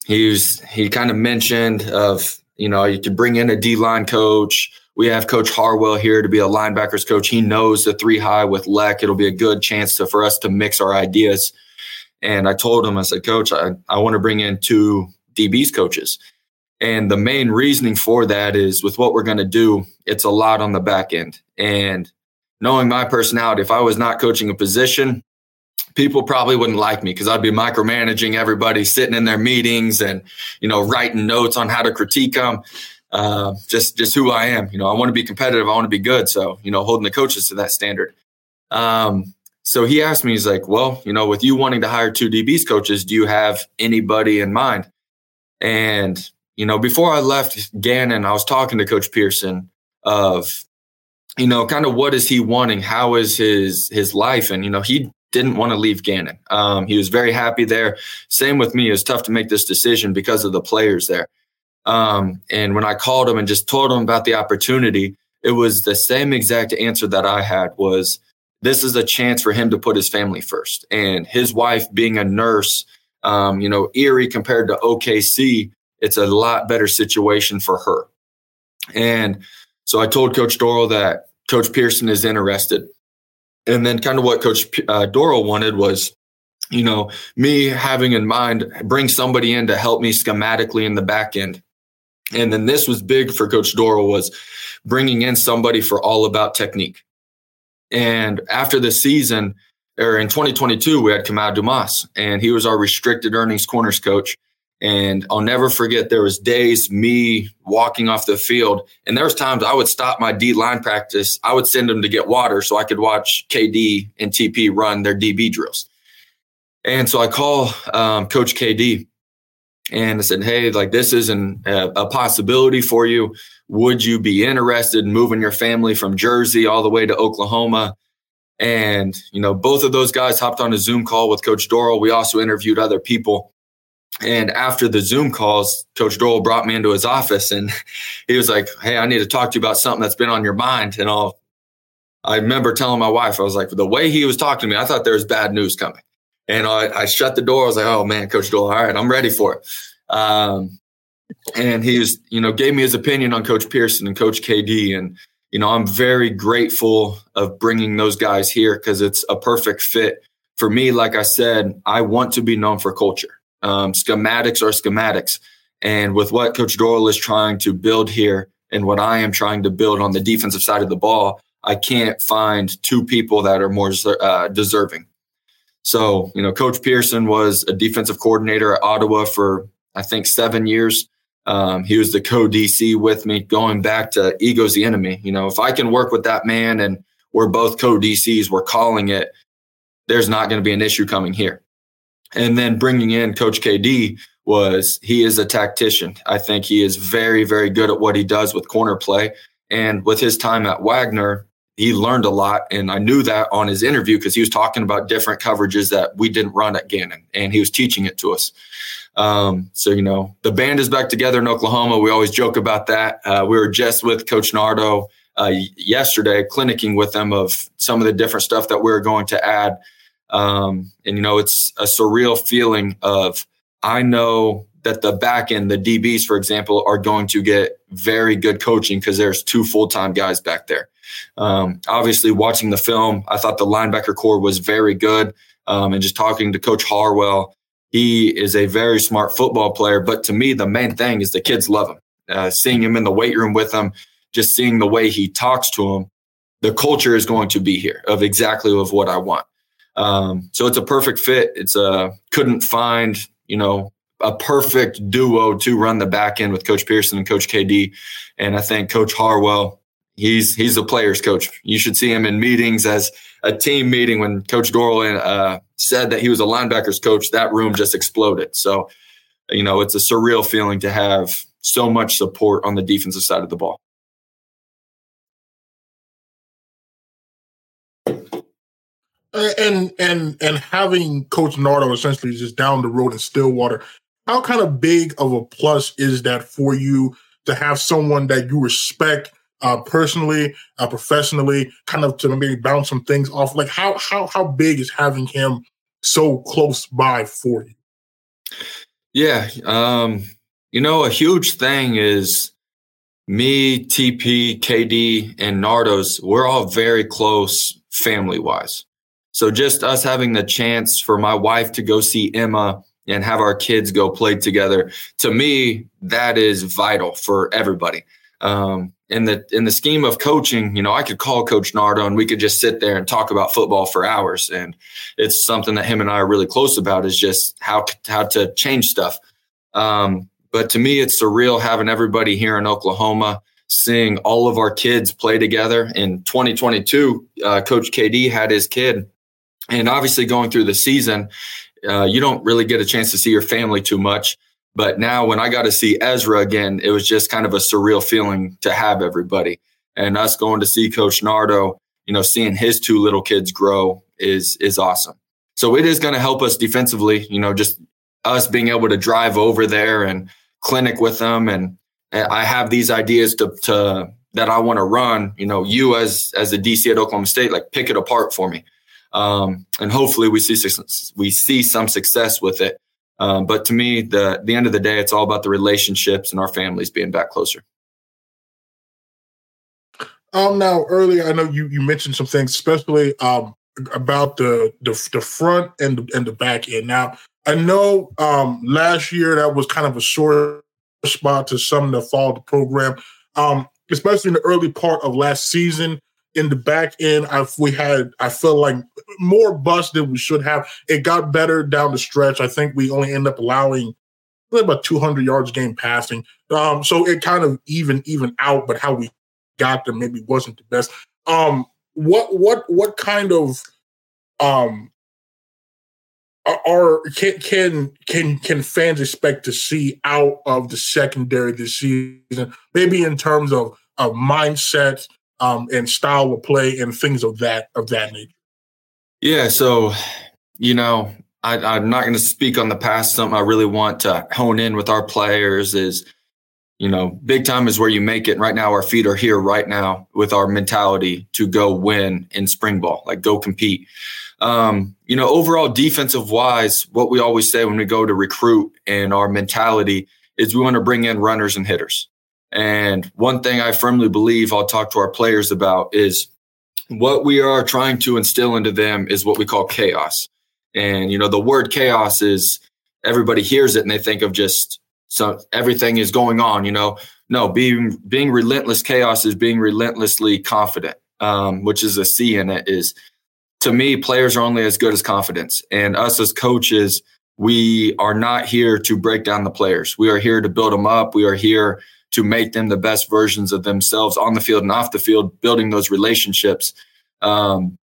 he was, he kind of mentioned of, you know, you could bring in a D line coach. We have Coach Harwell here to be a linebackers coach. He knows the three high with Leck. It'll be a good chance to, for us to mix our ideas. And I told him, I said, Coach, I, I want to bring in two DBs coaches. And the main reasoning for that is with what we're going to do, it's a lot on the back end. And knowing my personality, if I was not coaching a position, people probably wouldn't like me because I'd be micromanaging everybody, sitting in their meetings and, you know, writing notes on how to critique them. Uh, just, just who I am. You know, I want to be competitive. I want to be good. So, you know, holding the coaches to that standard. Um, so he asked me, he's like, well, you know, with you wanting to hire two DBs coaches, do you have anybody in mind? And you know, before I left Gannon, I was talking to Coach Pearson of, you know, kind of what is he wanting? How is his his life? And you know, he didn't want to leave Gannon. Um, he was very happy there. Same with me. It was tough to make this decision because of the players there. Um, and when I called him and just told him about the opportunity, it was the same exact answer that I had was this is a chance for him to put his family first. And his wife being a nurse, um, you know, Erie compared to OKC, it's a lot better situation for her. And so I told Coach Dorrel that Coach Pearson is interested. And then kind of what Coach uh, Dorrel wanted was, you know, me having in mind, bring somebody in to help me schematically in the back end. And then this was big for Coach Dorrel was bringing in somebody for all about technique. And after the season, or in 2022, we had Kamal Dumas, and he was our restricted earnings corners coach. And I'll never forget there was days me walking off the field, and there was times I would stop my D line practice. I would send them to get water so I could watch KD and TP run their DB drills. And so I call um, Coach KD, and I said, "Hey, like this is an, a, a possibility for you. Would you be interested in moving your family from Jersey all the way to Oklahoma?" And, you know, both of those guys hopped on a Zoom call with Coach Dorrel. We also interviewed other people. And after the Zoom calls, Coach Dorrel brought me into his office and he was like, Hey, I need to talk to you about something that's been on your mind. And I'll, I remember telling my wife, I was like, the way he was talking to me, I thought there was bad news coming. And I, I shut the door. I was like, oh man, Coach Dorrel, all right, I'm ready for it. Um, and he was, you know, gave me his opinion on Coach Pearson and Coach KD. And, you know, I'm very grateful of bringing those guys here because it's a perfect fit for me. Like I said, I want to be known for culture. Um, schematics are schematics. And with what Coach Dorrel is trying to build here and what I am trying to build on the defensive side of the ball, I can't find two people that are more uh, deserving. So, you know, Coach Pearson was a defensive coordinator at Ottawa for, I think, seven years. Um, he was the co DC with me going back to ego's the enemy. You know, if I can work with that man and we're both co DCs, we're calling it, there's not going to be an issue coming here. And then bringing in Coach KD was he is a tactician. I think he is very, very good at what he does with corner play. And with his time at Wagner, he learned a lot. And I knew that on his interview because he was talking about different coverages that we didn't run at Gannon and he was teaching it to us. Um, so, you know, the band is back together in Oklahoma. We always joke about that. Uh, we were just with Coach Nardo uh, yesterday, clinicking with them of some of the different stuff that we are going to add. Um, and, you know, it's a surreal feeling of, I know that the back end, the DBs, for example, are going to get very good coaching because there's two full time guys back there. Um, obviously, watching the film, I thought the linebacker corps was very good. Um, and just talking to Coach Harwell, he is a very smart football player. But to me, the main thing is the kids love him. Uh, seeing him in the weight room with them, just seeing the way he talks to them, the culture is going to be here of exactly of what I want. Um, so it's a perfect fit. It's a couldn't find you know a perfect duo to run the back end with Coach Pearson and Coach KD, and I think Coach Harwell he's he's a players coach. You should see him in meetings as a team meeting when Coach Dorrel uh, said that he was a linebackers coach. That room just exploded. So, you know, it's a surreal feeling to have so much support on the defensive side of the ball. And and and having Coach Nardo essentially just down the road in Stillwater, how kind of big of a plus is that for you to have someone that you respect uh, personally, uh, professionally, kind of to maybe bounce some things off? Like how how how big is having him so close by for you? Yeah, um, you know, a huge thing is me, TP, KD, and Nardos. We're all very close family wise. So just us having the chance for my wife to go see Emma and have our kids go play together, to me, that is vital for everybody. Um, in the in the scheme of coaching, you know, I could call Coach Nardo and we could just sit there and talk about football for hours. And it's something that him and I are really close about is just how how to change stuff. Um, but to me, it's surreal having everybody here in Oklahoma, seeing all of our kids play together. In 2022, uh, Coach KD had his kid, and obviously going through the season, uh, you don't really get a chance to see your family too much. But now when I got to see Ezra again, it was just kind of a surreal feeling to have everybody. And us going to see Coach Nardo, you know, seeing his two little kids grow is is awesome. So it is going to help us defensively, you know, just us being able to drive over there and clinic with them and I have these ideas to, to that I want to run, you know, you as as a DC at Oklahoma State, like pick it apart for me. Um, and hopefully we see we see some success with it. Um, but to me, the the end of the day, it's all about the relationships and our families being back closer. Um, now earlier, I know you you mentioned some things, especially um about the the, the front and the, and the back end. Now, I know um last year that was kind of a sore spot to some that followed the program. Um, especially in the early part of last season, in the back end, I we had I feel like more bust than we should have. It got better down the stretch. I think we only end up allowing about 200 yards game passing. Um, so it kind of even even out, but how we got there maybe wasn't the best. Um, what what what kind of um are can can can can fans expect to see out of the secondary this season? Maybe in terms of of mindset um, and style of play and things of that of that nature. Yeah, so you know, I, am not going to speak on the past. Something I really want to hone in with our players is, you know, big time is where you make it. Right now, our feet are here right now with our mentality to go win in spring ball, like go compete. Um, you know, overall defensive wise, what we always say when we go to recruit and our mentality is we want to bring in runners and hitters. And one thing I firmly believe I'll talk to our players about is what we are trying to instill into them is what we call chaos. And, you know, the word chaos is everybody hears it and they think of just so everything is going on, you know. No, being being relentless chaos is being relentlessly confident, um, which is a C in it is to me, players are only as good as confidence. And us as coaches, we are not here to break down the players. We are here to build them up. We are here to make them the best versions of themselves on the field and off the field, building those relationships. Um,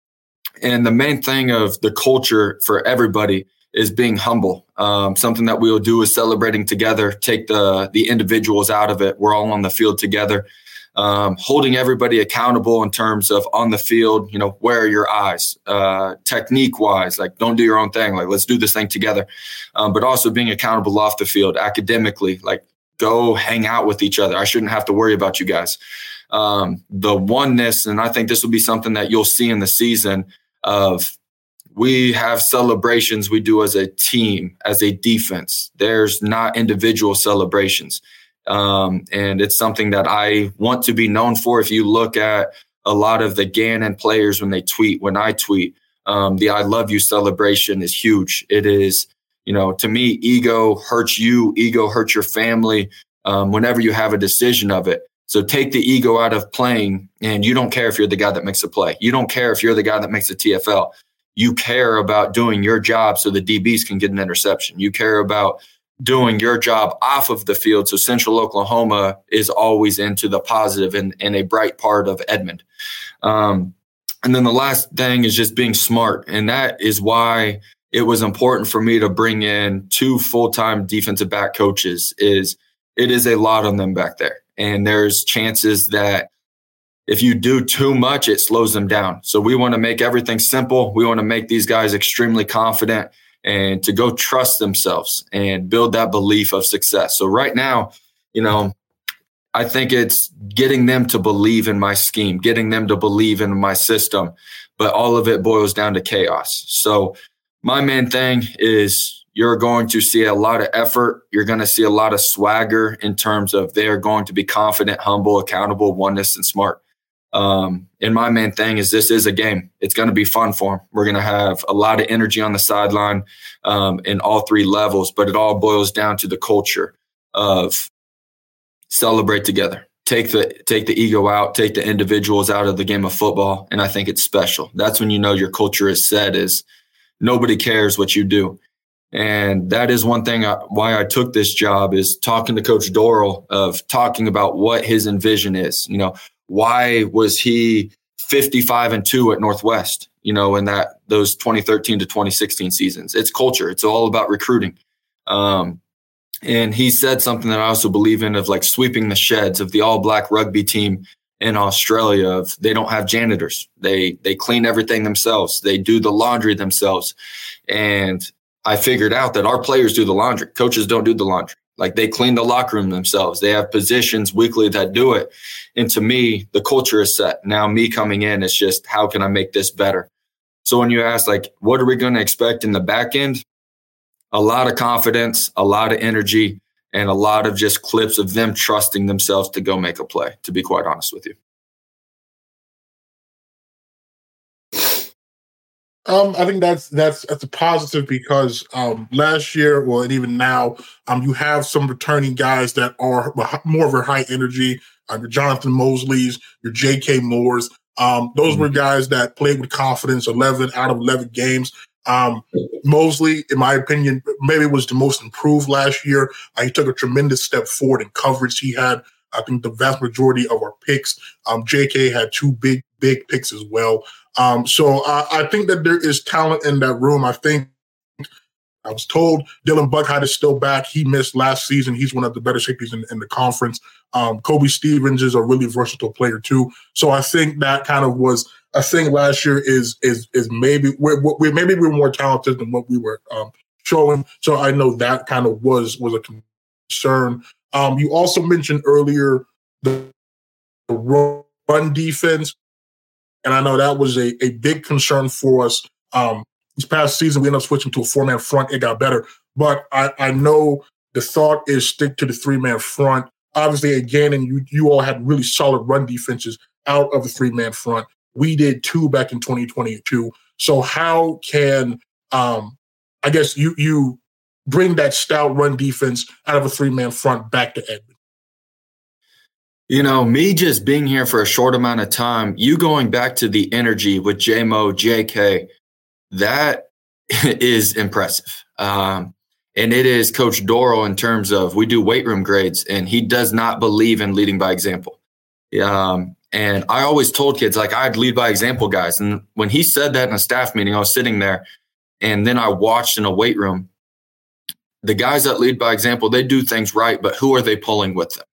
and the main thing of the culture for everybody is being humble. Um, something that we will do is celebrating together, take the the individuals out of it. We're all on the field together. Um, holding everybody accountable in terms of on the field, you know, where are your eyes, uh, technique wise, like don't do your own thing, like let's do this thing together. Um, but also being accountable off the field, academically, like go hang out with each other. I shouldn't have to worry about you guys. Um, the oneness, and I think this will be something that you'll see in the season of we have celebrations we do as a team, as a defense. There's not individual celebrations. Um, and it's something that I want to be known for. If you look at a lot of the Gannon players when they tweet, when I tweet, um, the I love you celebration is huge. It is you know, to me, ego hurts you, ego hurts your family um, whenever you have a decision of it. So take the ego out of playing, and you don't care if you're the guy that makes a play. You don't care if you're the guy that makes a TFL. You care about doing your job so the DBs can get an interception. You care about doing your job off of the field. So Central Oklahoma is always into the positive and, and a bright part of Edmond. Um, and then the last thing is just being smart. And that is why it was important for me to bring in two full-time defensive back coaches is it is a lot on them back there. And there's chances that if you do too much it slows them down. So we want to make everything simple. We want to make these guys extremely confident and to go trust themselves and build that belief of success. So right now you know i think it's getting them to believe in my scheme getting them to believe in my system but all of it boils down to chaos. So my main thing is you're going to see a lot of effort. You're going to see a lot of swagger in terms of they are going to be confident, humble, accountable, oneness, and smart. Um, and my main thing is this is a game. It's going to be fun for them. We're going to have a lot of energy on the sideline um, in all three levels, but it all boils down to the culture of celebrate together. Take the take the ego out, take the individuals out of the game of football, and I think it's special. That's when you know your culture is set. Is nobody cares what you do. And that is one thing I, why I took this job is talking to Coach Dorrel of talking about what his envision is. You know, why was he 55 and 2 at Northwest, you know, in that those 2013 to 2016 seasons? It's culture. It's all about recruiting. Um, and he said something that I also believe in of like sweeping the sheds of the all black rugby team in Australia of they don't have janitors. They they clean everything themselves. They do the laundry themselves. And I figured out that our players do the laundry. Coaches don't do the laundry. Like they clean the locker room themselves. They have positions weekly that do it. And to me, the culture is set. Now me coming in is just how can I make this better? So when you ask like what are we going to expect in the back end? A lot of confidence, a lot of energy, and a lot of just clips of them trusting themselves to go make a play, to be quite honest with you. Um, I think that's that's that's a positive because um, last year, well, and even now, um, you have some returning guys that are more of a high energy. Uh, your Jonathan Mosley's, your J.K. Moore's. Um, those mm-hmm. were guys that played with confidence. Eleven out of eleven games. Um, Mosley, in my opinion, maybe was the most improved last year. Uh, he took a tremendous step forward in coverage. He had, I think, the vast majority of our picks. Um, J.K. had two big, big picks as well. Um, so uh, I think that there is talent in that room. I think I was told Dylan Buckheit is still back. He missed last season. He's one of the better safeties in, in the conference. Um, Kobe Stevens is a really versatile player too. So I think that kind of was a thing last year. Is is is maybe we're, we're maybe we're more talented than what we were um, showing. So I know that kind of was was a concern. Um, you also mentioned earlier the, the run defense, and I know that was a, a big concern for us. Um, this past season, we ended up switching to a four man front. It got better. But I, I know the thought is stick to the three man front. Obviously, again, and you, you all had really solid run defenses out of the three man front. We did two back in 2022. So how can um, I guess you you bring that stout run defense out of a three man front back to Edmond? You know, me just being here for a short amount of time, you going back to the energy with JMO, JK, that is impressive. Um, and it is Coach Dorrel in terms of we do weight room grades, and he does not believe in leading by example. Um, and I always told kids like I'd lead by example, guys. And when he said that in a staff meeting, I was sitting there, and then I watched in a weight room. The guys that lead by example, they do things right, but who are they pulling with them?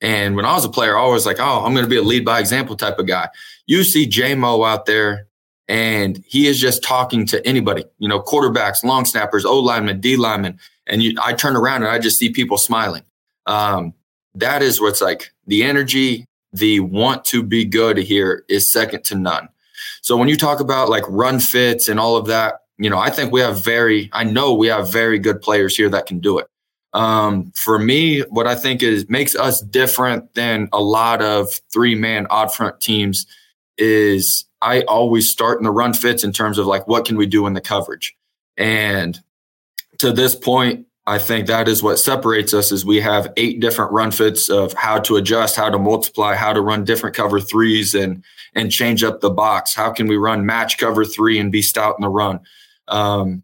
And when I was a player, I was like, oh, I'm going to be a lead by example type of guy. You see JMO out there and he is just talking to anybody, you know, quarterbacks, long snappers, O linemen, D linemen. And you, I turn around and I just see people smiling. Um, that is what's like the energy, the want to be good here is second to none. So when you talk about like run fits and all of that, you know, I think we have very, I know we have very good players here that can do it. Um, for me, what I think is makes us different than a lot of three man odd front teams is I always start in the run fits in terms of like what can we do in the coverage. And to this point, I think that is what separates us is we have eight different run fits of how to adjust, how to multiply, how to run different cover threes and and change up the box. How can we run match cover three and be stout in the run? Um,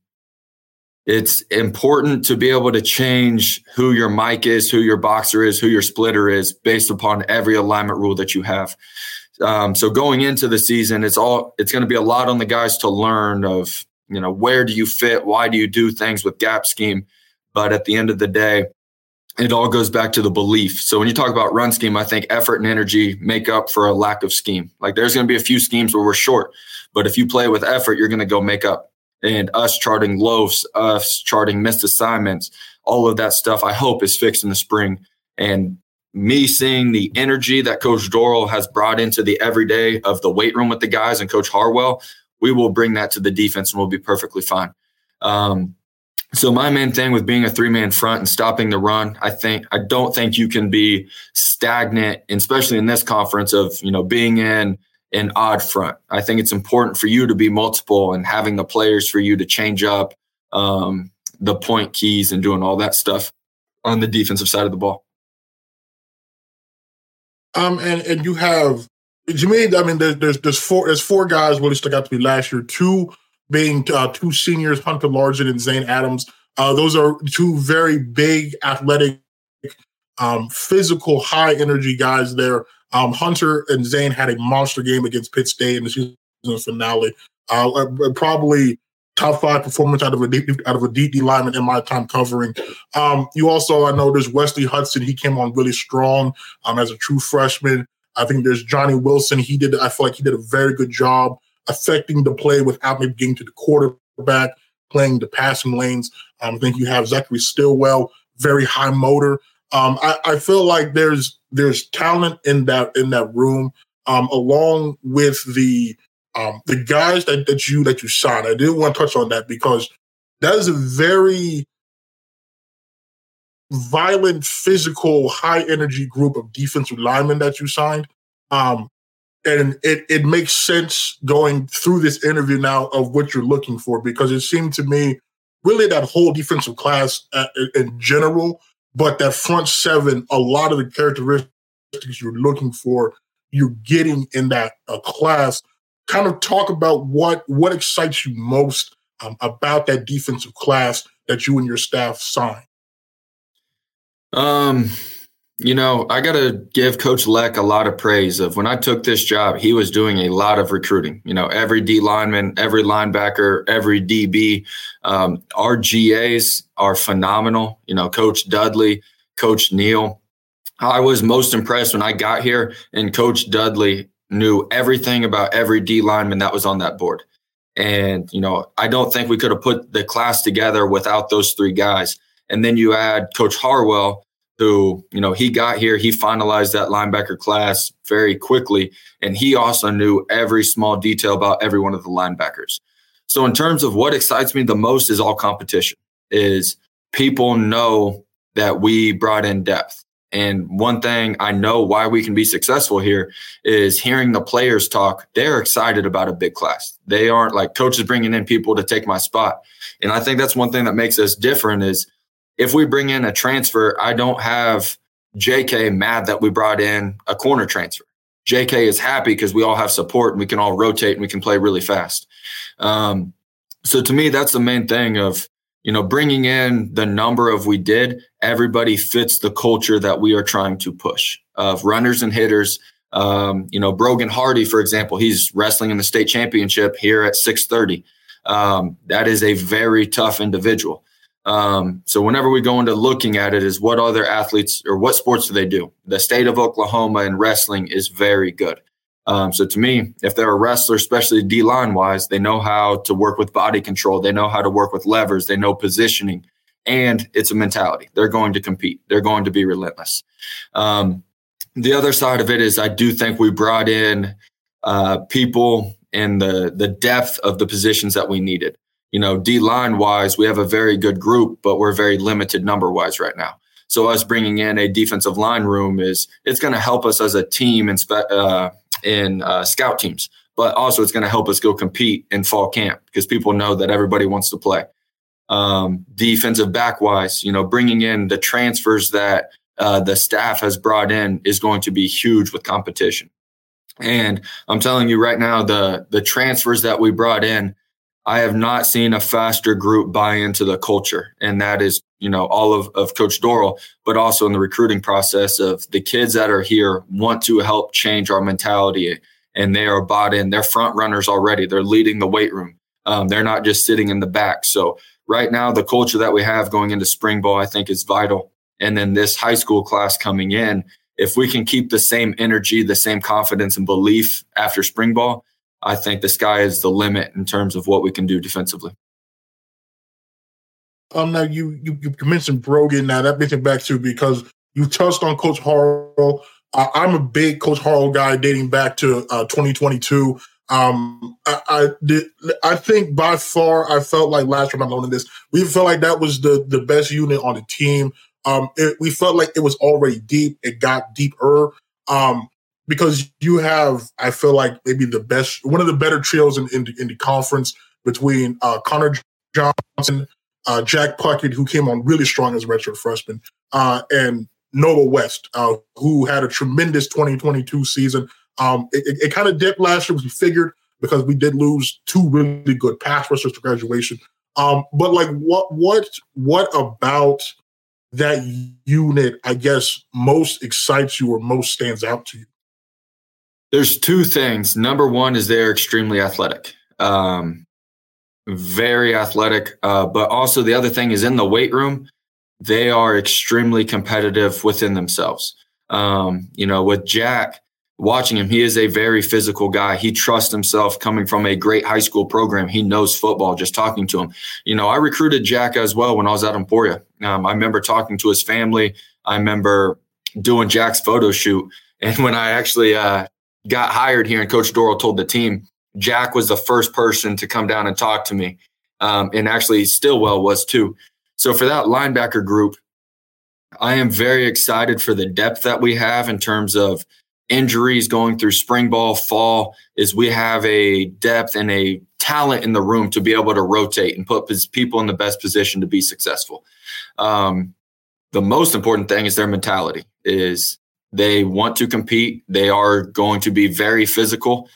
it's important to be able to change who your mic is, who your boxer is, who your splitter is based upon every alignment rule that you have. Um, so going into the season, it's all it's going to be a lot on the guys to learn of you know where do you fit, why do you do things with gap scheme, but at the end of the day, it all goes back to the belief. So when you talk about run scheme, I think effort and energy make up for a lack of scheme. Like there's going to be a few schemes where we're short, but if you play with effort, you're going to go make up. And us charting loafs, us charting missed assignments, all of that stuff, I hope is fixed in the spring. And me seeing the energy that Coach Dorrel has brought into the everyday of the weight room with the guys and Coach Harwell, we will bring that to the defense and we'll be perfectly fine. Um, so my main thing with being a three man front and stopping the run, I think I don't think you can be stagnant, especially in this conference of you know being in an odd front. I think it's important for you to be multiple and having the players for you to change up um, the point keys and doing all that stuff on the defensive side of the ball. Um, and and you have to I mean, there's there's there's four there's four guys really stuck out to me last year. Two being uh, two seniors, Hunter Largent and Zane Adams. Uh, those are two very big, athletic, um, physical, high energy guys there. Um, Hunter and Zane had a monster game against Pitt State in the season finale. Uh, uh probably top five performance out of a out of a D lineman in my time covering. Um, you also, I know there's Wesley Hudson. He came on really strong um, as a true freshman. I think there's Johnny Wilson. He did. I feel like he did a very good job affecting the play without maybe getting to the quarterback, playing the passing lanes. Um, I think you have Zachary Stillwell, very high motor. Um, I, I, feel like there's there's talent in that in that room, um, along with the um, the guys that, that you that you signed, I didn't want to touch on that because that is a very violent, physical, high energy group of defensive linemen that you signed. Um, and it, it makes sense going through this interview now of what you're looking for because it seemed to me really that whole defensive class uh, in general, but that front seven, a lot of the characteristics you're looking for you're getting in that uh, class. Kind of talk about what what excites you most um, about that defensive class that you and your staff signed. Um, you know, I got to give Coach Leck a lot of praise of when I took this job, he was doing a lot of recruiting. You know, every D lineman, every linebacker, every DB. Um, our GAs are phenomenal. You know, Coach Dudley, Coach Neal. I was most impressed when I got here, and Coach Dudley knew everything about every D lineman that was on that board. And, you know, I don't think we could have put the class together without those three guys. And then you add Coach Harwell, who, you know, he got here, he finalized that linebacker class very quickly. And he also knew every small detail about every one of the linebackers. So, in terms of what excites me the most is all competition, is people know that we brought in depth. And one thing I know why we can be successful here is hearing the players talk. They're excited about a big class. They aren't like coaches bringing in people to take my spot. And I think that's one thing that makes us different is if we bring in a transfer, I don't have JK mad that we brought in a corner transfer. JK is happy because we all have support and we can all rotate and we can play really fast. Um, so to me, that's the main thing of you know bringing in the number of we did. Everybody fits the culture that we are trying to push of runners and hitters. Um, you know, Brogan Hardy, for example, he's wrestling in the state championship here at 6:30. Um, that is a very tough individual. Um, so whenever we go into looking at it, is what other athletes or what sports do they do? The state of Oklahoma in wrestling is very good. Um, so to me, if they're a wrestler, especially D line wise, they know how to work with body control. They know how to work with levers. They know positioning, and it's a mentality. They're going to compete. They're going to be relentless. Um, the other side of it is, I do think we brought in uh, people and the the depth of the positions that we needed you know, D line wise, we have a very good group, but we're very limited number wise right now. So us bringing in a defensive line room is it's going to help us as a team and spe- uh, in uh, scout teams, but also it's going to help us go compete in fall camp because people know that everybody wants to play. Um, defensive back wise, you know, bringing in the transfers that uh, the staff has brought in is going to be huge with competition. And I'm telling you right now, the the transfers that we brought in I have not seen a faster group buy into the culture. And that is, you know, all of, of Coach Dorrel, but also in the recruiting process of the kids that are here want to help change our mentality and they are bought in. They're front runners already. They're leading the weight room. Um, they're not just sitting in the back. So right now, the culture that we have going into spring ball, I think is vital. And then this high school class coming in, if we can keep the same energy, the same confidence and belief after spring ball, I think the sky is the limit in terms of what we can do defensively. Um, now you you, you mentioned Brogan. Now that brings me back to because you touched on Coach Harrell. I'm a big Coach Harrell guy, dating back to uh, 2022. Um, I, I, did. I think by far, I felt like last time I'm on this, we felt like that was the the best unit on the team. Um, it, we felt like it was already deep. It got deeper. Um, because you have, I feel like maybe the best, one of the better trios in, in, the, in the conference between uh, Connor Johnson, uh, Jack Puckett, who came on really strong as a redshirt freshman, uh, and Noah West, uh, who had a tremendous 2022 season. Um, it, it, it kind of dipped last year, we figured, because we did lose two really good pass rushers to graduation. Um, but like, what, what, what about that unit? I guess most excites you or most stands out to you. There's two things. Number one is they're extremely athletic, um, very athletic. Uh, but also the other thing is in the weight room, they are extremely competitive within themselves. Um, you know, with Jack, watching him, he is a very physical guy. He trusts himself coming from a great high school program. He knows football just talking to him. You know, I recruited Jack as well when I was at Emporia. Um, I remember talking to his family. I remember doing Jack's photo shoot. And when I actually uh, got hired here and Coach Dorrel told the team, Jack was the first person to come down and talk to me. Um, and actually, Stillwell was too. So for that linebacker group, I am very excited for the depth that we have in terms of injuries going through spring ball, fall, is we have a depth and a talent in the room to be able to rotate and put people in the best position to be successful. Um, the most important thing is their mentality is They want to compete. They are going to be very physical.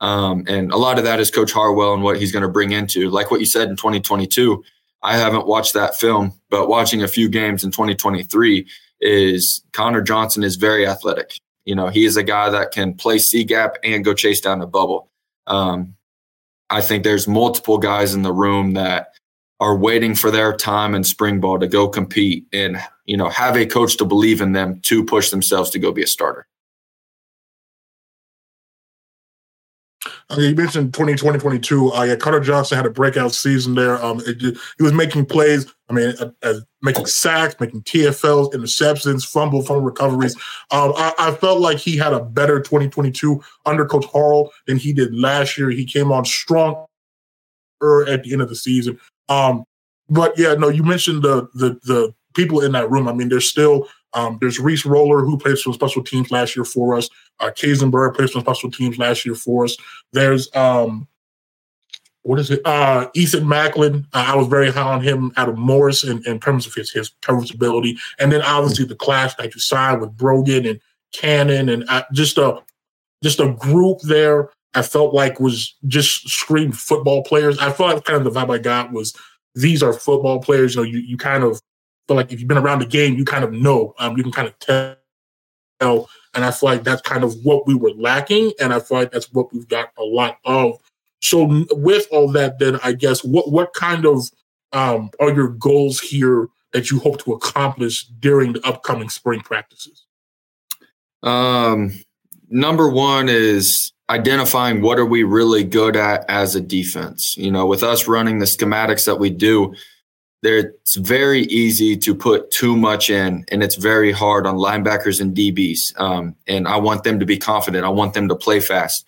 Um, and a lot of that is Coach Harwell and what he's going to bring into. Like what you said in 2022, I haven't watched that film, but watching a few games in 2023 is Connor Johnson is very athletic. You know, he is a guy that can play C gap and go chase down the bubble. Um, I think there's multiple guys in the room that are waiting for their time in spring ball to go compete and you know have a coach to believe in them to push themselves to go be a starter. you mentioned 2020, 22. Uh, yeah, Carter Johnson had a breakout season there. Um, it, he was making plays. I mean, uh, uh, making sacks, making TFLs, interceptions, fumble, fumble recoveries. Um, I, I, felt like he had a better 2022 under Coach Harrell than he did last year. He came on strong at the end of the season. Um, but yeah, no, you mentioned the the the people in that room. I mean, there's still um, there's Reese Roller who played some special teams last year for us. Uh, Kazenberg played some special teams last year for us. There's um, what is it? Uh, Ethan Macklin. Uh, I was very high on him out of Morris in, in terms of his his coverage ability, and then obviously the class that you signed with Brogan and Cannon, and uh, just a just a group there. I felt like was just screamed football players. I felt like kind of the vibe I got was these are football players. You know, you you kind of feel like if you've been around the game, you kind of know. Um, you can kind of tell. And I feel like that's kind of what we were lacking. And I feel like that's what we've got a lot of. So with all that, then I guess what what kind of um, are your goals here that you hope to accomplish during the upcoming spring practices? Um, number one is identifying what are we really good at as a defense. You know, with us running the schematics that we do, it's very easy to put too much in and it's very hard on linebackers and dbs um, and i want them to be confident. I want them to play fast.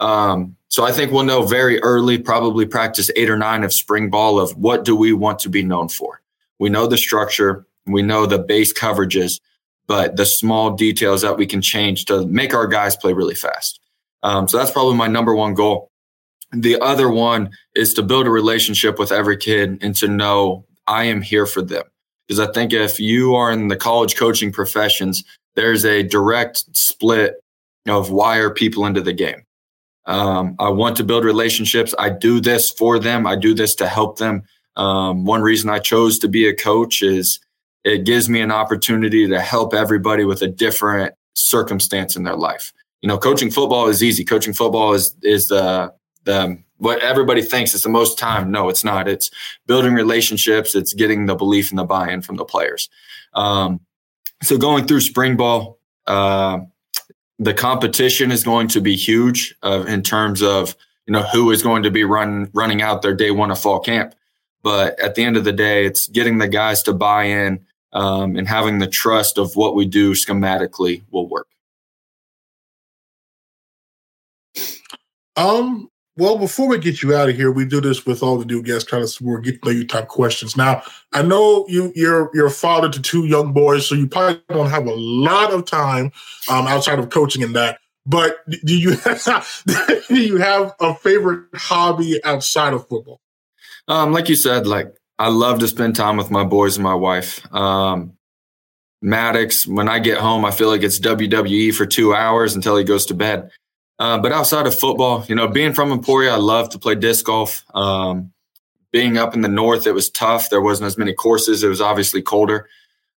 Um, so i think we'll know very early probably practice eight or nine of spring ball of what do we want to be known for. We know the structure. We know the base coverages but the small details that we can change to make our guys play really fast. Um, so that's probably my number one goal. The other one is to build a relationship with every kid and to know I am here for them. Because I think if you are in the college coaching professions, there's a direct split of why are people into the game. Um, I want to build relationships. I do this for them. I do this to help them. Um, one reason I chose to be a coach is it gives me an opportunity to help everybody with a different circumstance in their life. You know, coaching football is easy. Coaching football is is the the what everybody thinks is the most time. No, it's not. It's building relationships. It's getting the belief and the buy-in from the players. Um, so going through spring ball, uh, the competition is going to be huge uh, in terms of you know who is going to be run running out their day one of fall camp. But at the end of the day, it's getting the guys to buy in um, and having the trust of what we do schematically will work. Um, well, before we get you out of here, we do this with all the new guests, kind of more get to know you type questions. Now, I know you you're you're a father to two young boys, so you probably don't have a lot of time um, outside of coaching and that. But do you have, do you have a favorite hobby outside of football? Um, like you said, like I love to spend time with my boys and my wife. Um, Maddox, when I get home, I feel like it's WWE for two hours until he goes to bed. Uh, but outside of football, you know, being from Emporia, I love to play disc golf. Um, being up in the north, it was tough. There wasn't as many courses. It was obviously colder.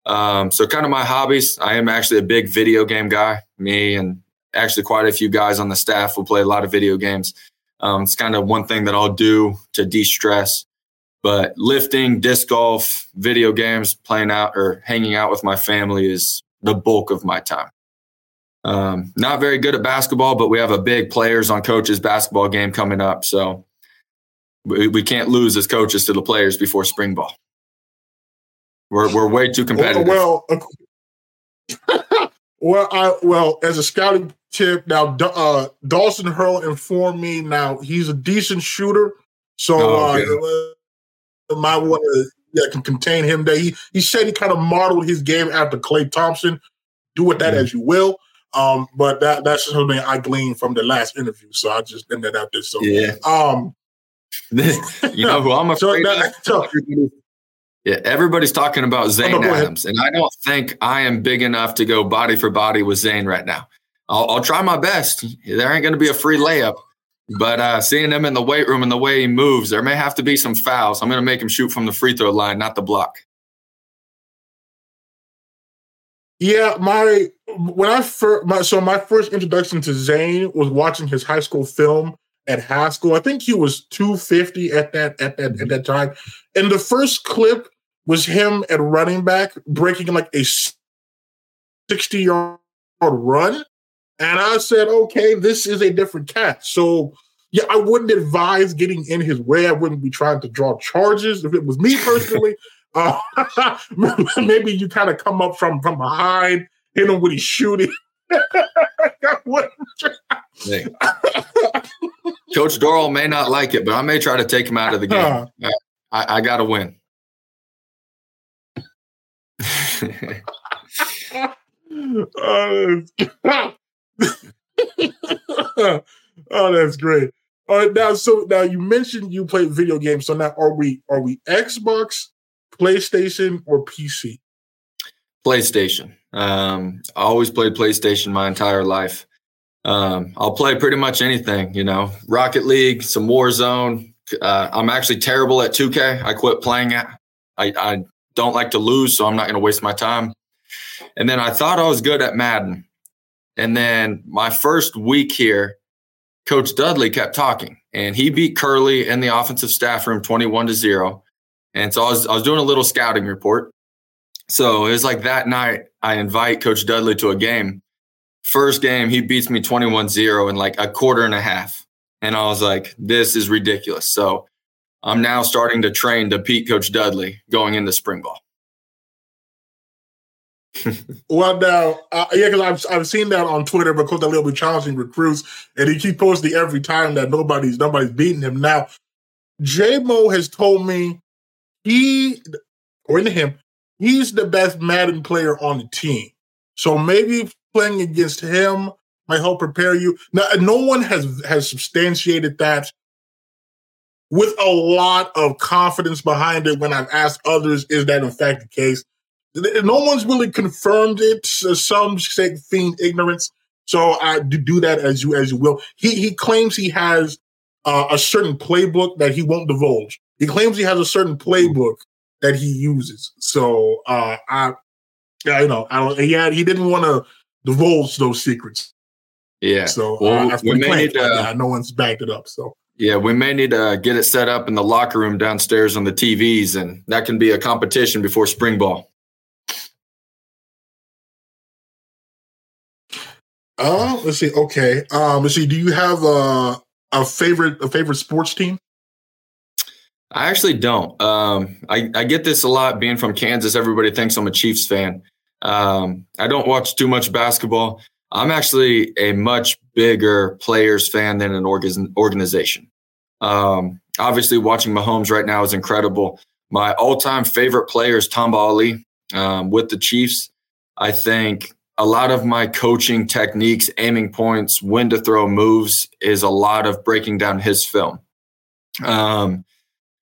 Um, so, kind of my hobbies. I am actually a big video game guy. Me and actually quite a few guys on the staff will play a lot of video games. Um, it's kind of one thing that I'll do to de stress. But lifting, disc golf, video games, playing out or hanging out with my family is the bulk of my time. Um, not very good at basketball, but we have a big players on coaches basketball game coming up. So we, we can't lose as coaches to the players before spring ball. We're, we're way too competitive. Well, well, well, I, well, as a scouting tip, now uh, Dawson Hurl informed me. Now he's a decent shooter, so oh, uh, might want to yeah can contain him. There, he he said he kind of modeled his game after Klay Thompson. Do with that mm-hmm. as you will. Um, but that that's just something I gleaned from the last interview. So I just ended out there. So yeah. Um you know who I'm afraid so that, so, Yeah, everybody's talking about Zane oh, no, Adams, and I don't think I am big enough to go body for body with Zane right now. I'll, I'll try my best. There ain't going to be a free layup, but uh, seeing him in the weight room and the way he moves, there may have to be some fouls. I'm going to make him shoot from the free throw line, not the block. Yeah, my when I first my so my first introduction to Zane was watching his high school film at high school. I think he was 250 at that at that at mm-hmm. that time. And the first clip was him at running back breaking like a 60 yard run. And I said, okay, this is a different cat. So yeah, I wouldn't advise getting in his way. I wouldn't be trying to draw charges if it was me personally. Uh, maybe you kind of come up from from behind, hit him when he's shooting. hey. Coach Dorrel may not like it, but I may try to take him out of the game. I, I got to win. oh, oh, that's great. All right, now so now you mentioned you play video games. So now are we are we Xbox PlayStation or PC? PlayStation. Um, I always played PlayStation my entire life. Um, I'll play pretty much anything, you know, Rocket League, some Warzone. Uh, I'm actually terrible at 2K. I quit playing it. I, I don't like to lose, so I'm not going to waste my time. And then I thought I was good at Madden. And then my first week here, Coach Dudley kept talking, and he beat Curley in the offensive staff room 21 to 0. And so I was, I was doing a little scouting report. So it was like that night, I invite Coach Dudley to a game. First game, he beats me 21 0 in like a quarter and a half. And I was like, this is ridiculous. So I'm now starting to train to beat Coach Dudley going into spring ball. well, now, uh, yeah, because I've I've seen that on Twitter because Dudley will be challenging recruits, and he keeps posting every time that nobody's nobody's beating him. Now, J Mo has told me he, according to him, he's the best Madden player on the team. So maybe playing against him might help prepare you. Now, no one has has substantiated that with a lot of confidence behind it. When I've asked others, is that in fact the case? No one's really confirmed it. Some say feign ignorance. So I do that as you as you will. He he claims he has uh, a certain playbook that he won't divulge. He claims he has a certain playbook that he uses. So uh, I, I you know, I don't. Yeah, he didn't want to divulge those secrets. Yeah. So well, uh, we may need to, yeah, no one's backed it up. So yeah, we may need to get it set up in the locker room downstairs on the TVs, and that can be a competition before spring ball. Oh, uh, let's see. Okay. Um, let's see. Do you have a a favorite a favorite sports team? I actually don't. Um, I, I get this a lot being from Kansas. Everybody thinks I'm a Chiefs fan. Um, I don't watch too much basketball. I'm actually a much bigger players fan than an organ- organization. Um, obviously, watching Mahomes right now is incredible. My all time favorite player is Tamba Hali um, with the Chiefs. I think a lot of my coaching techniques, aiming points, when to throw moves is a lot of breaking down his film. Um,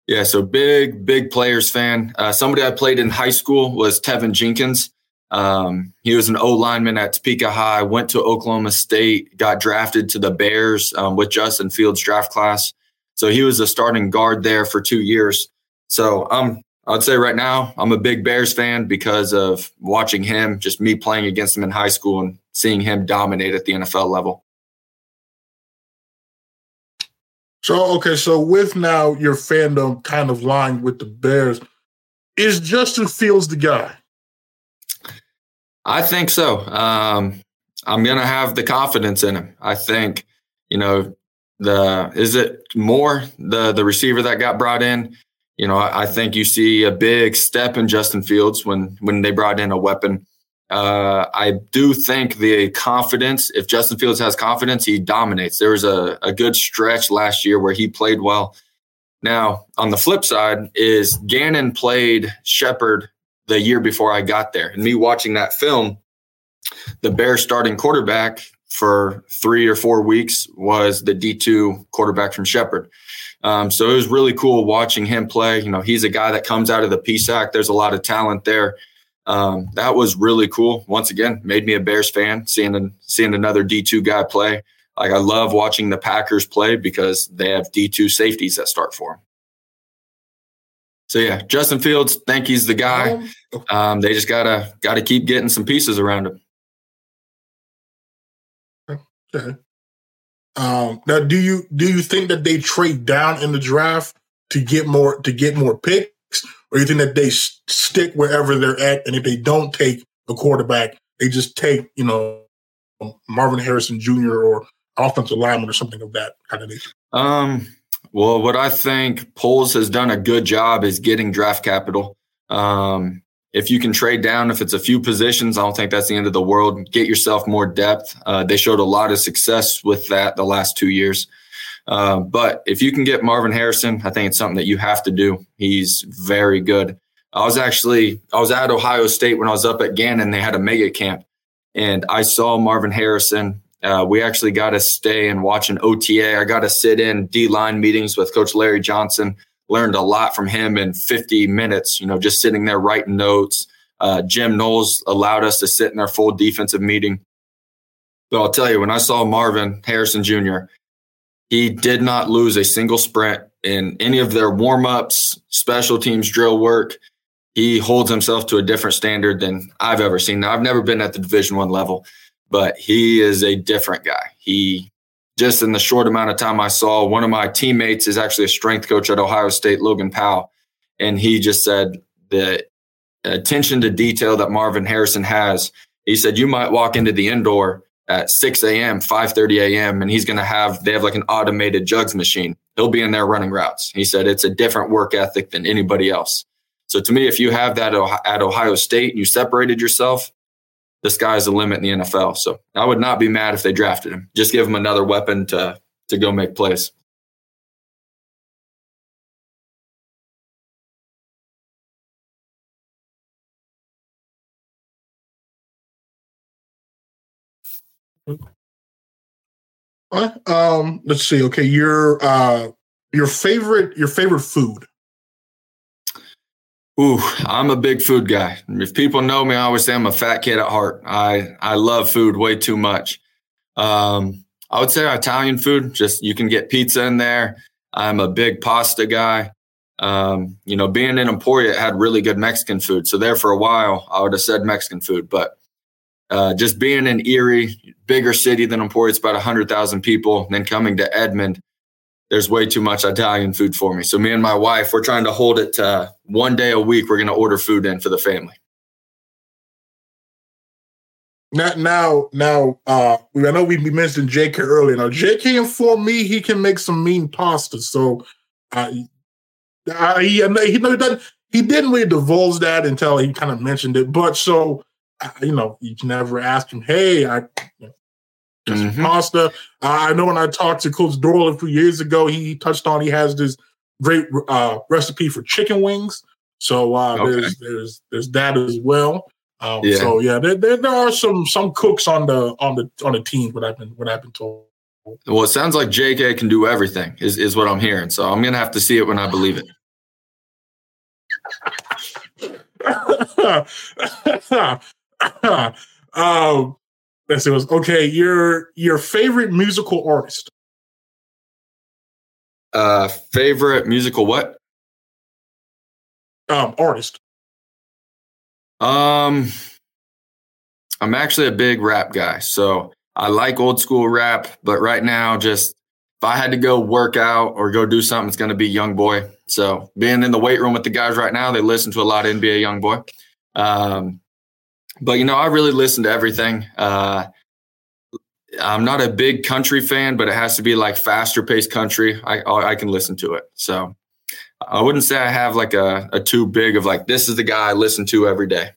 yeah, so big, big players fan. Uh, somebody I played in high school was Teven Jenkins. Um, he was an O lineman at Topeka High, went to Oklahoma State, got drafted to the Bears um, with Justin Fields' draft class. So he was a starting guard there for two years. So um, I'd say right now I'm a big Bears fan because of watching him, just me playing against him in high school and seeing him dominate at the NFL level. So okay, so with now your fandom kind of lying with the Bears, is Justin Fields the guy? I think so. Um, I'm gonna have the confidence in him. I think, you know, the is it more the the receiver that got brought in? You know, I, I think you see a big step in Justin Fields when when they brought in a weapon. Uh, I do think the confidence, if Justin Fields has confidence, he dominates. There was a, a good stretch last year where he played well. Now, on the flip side, is Gannon played Shepherd the year before I got there. And me watching that film, the Bears starting quarterback for three or four weeks was the D2 quarterback from Shepherd. Um, so it was really cool watching him play. You know, he's a guy that comes out of the PSAC. There's a lot of talent there. Um, that was really cool. Once again, made me a Bears fan seeing seeing another D2 guy play. Like I love watching the Packers play because they have D2 safeties that start for them. So yeah, Justin Fields, think he's the guy. Um, they just gotta gotta keep getting some pieces around him. Okay. Um, now, do you do you think that they trade down in the draft to get more to get more picks, or you think that they s- stick wherever they're at, and if they don't take a quarterback, they just take you know Marvin Harrison Jr. or offensive lineman or something of that kind of nature? Um, well, what I think Poles has done a good job is getting draft capital. Um, if you can trade down, if it's a few positions, I don't think that's the end of the world. Get yourself more depth. Uh, they showed a lot of success with that the last two years. Uh, but if you can get Marvin Harrison, I think it's something that you have to do. He's very good. I was actually I was at Ohio State when I was up at Gannon. They had a mega camp, and I saw Marvin Harrison. Uh, we actually got to stay and watch an OTA. I got to sit in D line meetings with Coach Larry Johnson learned a lot from him in 50 minutes, you know, just sitting there writing notes. Uh, Jim Knowles allowed us to sit in our full defensive meeting. But I'll tell you, when I saw Marvin Harrison Jr., he did not lose a single sprint in any of their warm ups, special teams drill work. He holds himself to a different standard than I've ever seen. Now, I've never been at the Division One level, but he is a different guy. He just in the short amount of time I saw, one of my teammates is actually a strength coach at Ohio State, Logan Powell. And he just said the attention to detail that Marvin Harrison has. He said, you might walk into the indoor at 6 a.m., 5.30 a.m., and he's going to have, they have like an automated jugs machine. He'll be in there running routes. He said, it's a different work ethic than anybody else. So to me, if you have that at Ohio State and you separated yourself, the sky's the limit in the NFL. So I would not be mad if they drafted him. Just give him another weapon to to go make plays. Um, let's see. Okay, your uh, your favorite your favorite food. Ooh, I'm a big food guy. If people know me, I always say I'm a fat kid at heart. I I love food way too much. Um, I would say Italian food. Just you can get pizza in there. I'm a big pasta guy. Um, you know, being in Emporia had really good Mexican food. So there for a while, I would have said Mexican food. But uh, just being in Erie, bigger city than Emporia, it's about hundred thousand people. And then coming to Edmond, there's way too much Italian food for me. So me and my wife, we're trying to hold it to one day a week. We're going to order food in for the family. Now, now, now, uh, I know we mentioned JK earlier. Now, JK informed me he can make some mean pasta. So, uh, I, he, he, he didn't really divulge that until he kind of mentioned it. But so, you know, you can never ask him, hey, I, mm-hmm. pasta. I know when I talked to Coach Doyle a few years ago, he touched on he has this great uh, recipe for chicken wings. So uh, okay. there's there's there's that as well. Um, yeah. So yeah, there, there, there are some some cooks on the on the on the team. What I've been what I've been told. Well, it sounds like JK can do everything. Is is what I'm hearing. So I'm gonna have to see it when I believe it. um, Yes, it was okay. Your your favorite musical artist. Uh, favorite musical what? Um, artist. Um, I'm actually a big rap guy, so I like old school rap. But right now, just if I had to go work out or go do something, it's going to be Young Boy. So being in the weight room with the guys right now, they listen to a lot of NBA Young Boy. Um, but you know, I really listen to everything. Uh, I'm not a big country fan, but it has to be like faster paced country. I I can listen to it. So I wouldn't say I have like a, a too big of like this is the guy I listen to every day.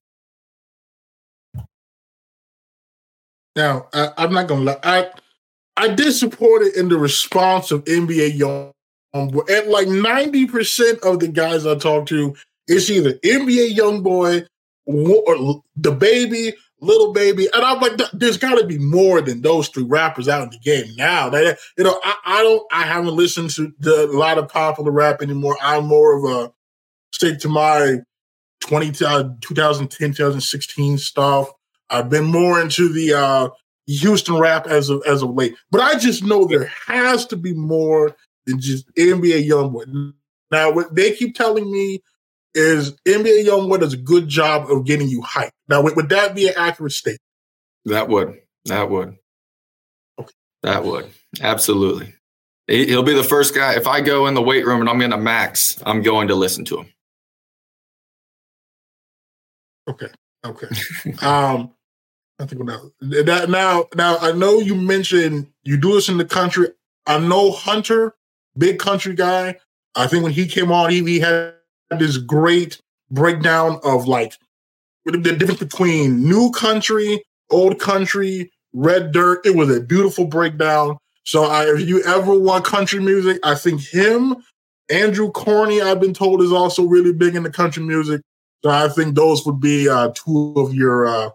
Now I, am not gonna lie. I I did support it in the response of NBA Young. At like 90% of the guys I talk to, it's either NBA Young Boy the baby Lil Baby, and I'm like, there's got to be more than those three rappers out in the game now. That you know, I, I don't, I haven't listened to the, a lot of popular rap anymore. I'm more of a stick to my 20, uh, 2010, 2016 stuff. I've been more into the uh, Houston rap as of as of late, but I just know there has to be more than just NBA YoungBoy. Now, what they keep telling me is NBA YoungBoy does a good job of getting you hyped. Now, would, would that be an accurate statement? That would. That would. Okay. That would. Absolutely. He'll be the first guy. If I go in the weight room and I'm in a max, I'm going to listen to him. Okay. Okay. um, I think now that now now I know you mentioned you do this in the country. I know Hunter, big country guy. I think when he came on, he, he had this great breakdown of like the difference between new country, old country, red dirt. It was a beautiful breakdown. So I, if you ever want country music, I think him, Andrew Corney, I've been told is also really big in the country music. So I think those would be uh, two of your uh,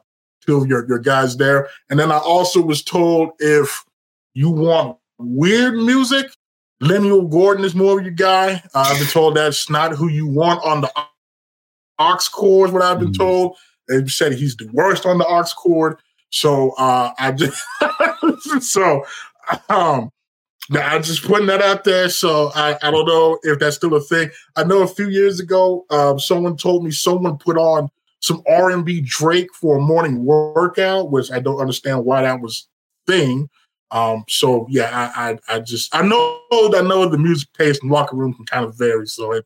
two of your, your guys there. And then I also was told if you want weird music, Lemuel Gordon is more of your guy. Uh, I've been told that's not who you want on the aux cord. What I've been mm-hmm. told, they said he's the worst on the aux cord. So uh, I just so um, I'm just putting that out there. So I, I don't know if that's still a thing. I know a few years ago, um, someone told me someone put on some R&B Drake for a morning workout, which I don't understand why that was thing. Um, so yeah, I, I, I just I know I know the music taste in locker room can kind of vary. So it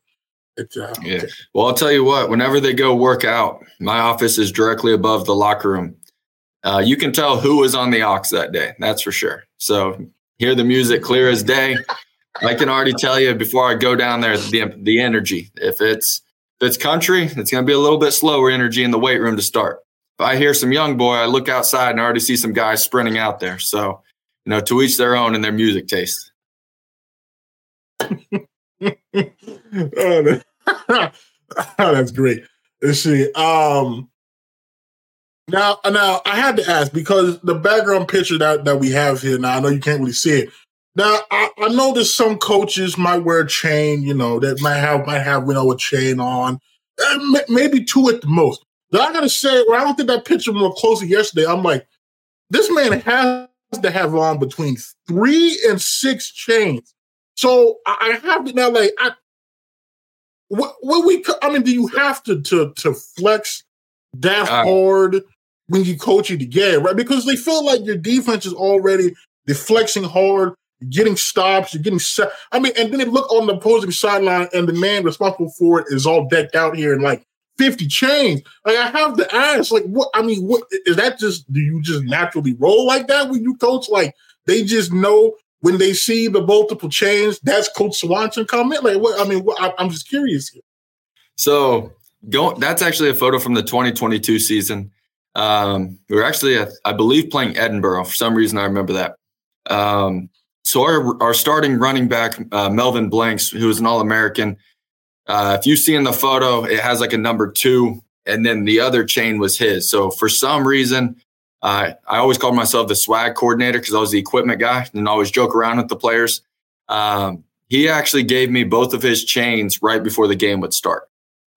it uh, yeah. Well, I'll tell you what. Whenever they go work out, my office is directly above the locker room. Uh, you can tell who was on the aux that day. That's for sure. So hear the music clear as day. I can already tell you before I go down there the the energy. If it's if it's country, it's going to be a little bit slower energy in the weight room to start. If I hear some young boy, I look outside and I already see some guys sprinting out there. So you know, to each their own in their music taste. oh, that's great. Let's see. Um, now, now I had to ask because the background picture that, that we have here. Now I know you can't really see it. Now I, I know that some coaches might wear a chain. You know that might have might have you know a chain on, maybe two at the most. But I gotta say, when I looked at that picture more closely yesterday, I'm like, this man has to have on between three and six chains. So I have to now, like, I, what, what we, I mean, do you have to to to flex that uh, hard when you coach it again, right? Because they feel like your defense is already deflecting hard, getting stops, you're getting set. I mean, and then they look on the opposing sideline, and the man responsible for it is all decked out here and like 50 chains. Like I have to ask, like, what I mean, what is that just do you just naturally roll like that when you coach? Like they just know when they see the multiple chains, that's Coach Swanson coming. Like what I mean, what, I, am just curious here. So go that's actually a photo from the 2022 season. Um, we were actually, I believe, playing Edinboro. For some reason, I remember that. Um, so our, our starting running back, uh, Melvin Blanks, who was an All American, uh, if you see in the photo, it has like a number two, and then the other chain was his. So for some reason, uh, I always called myself the swag coordinator because I was the equipment guy and always joke around with the players. Um, he actually gave me both of his chains right before the game would start.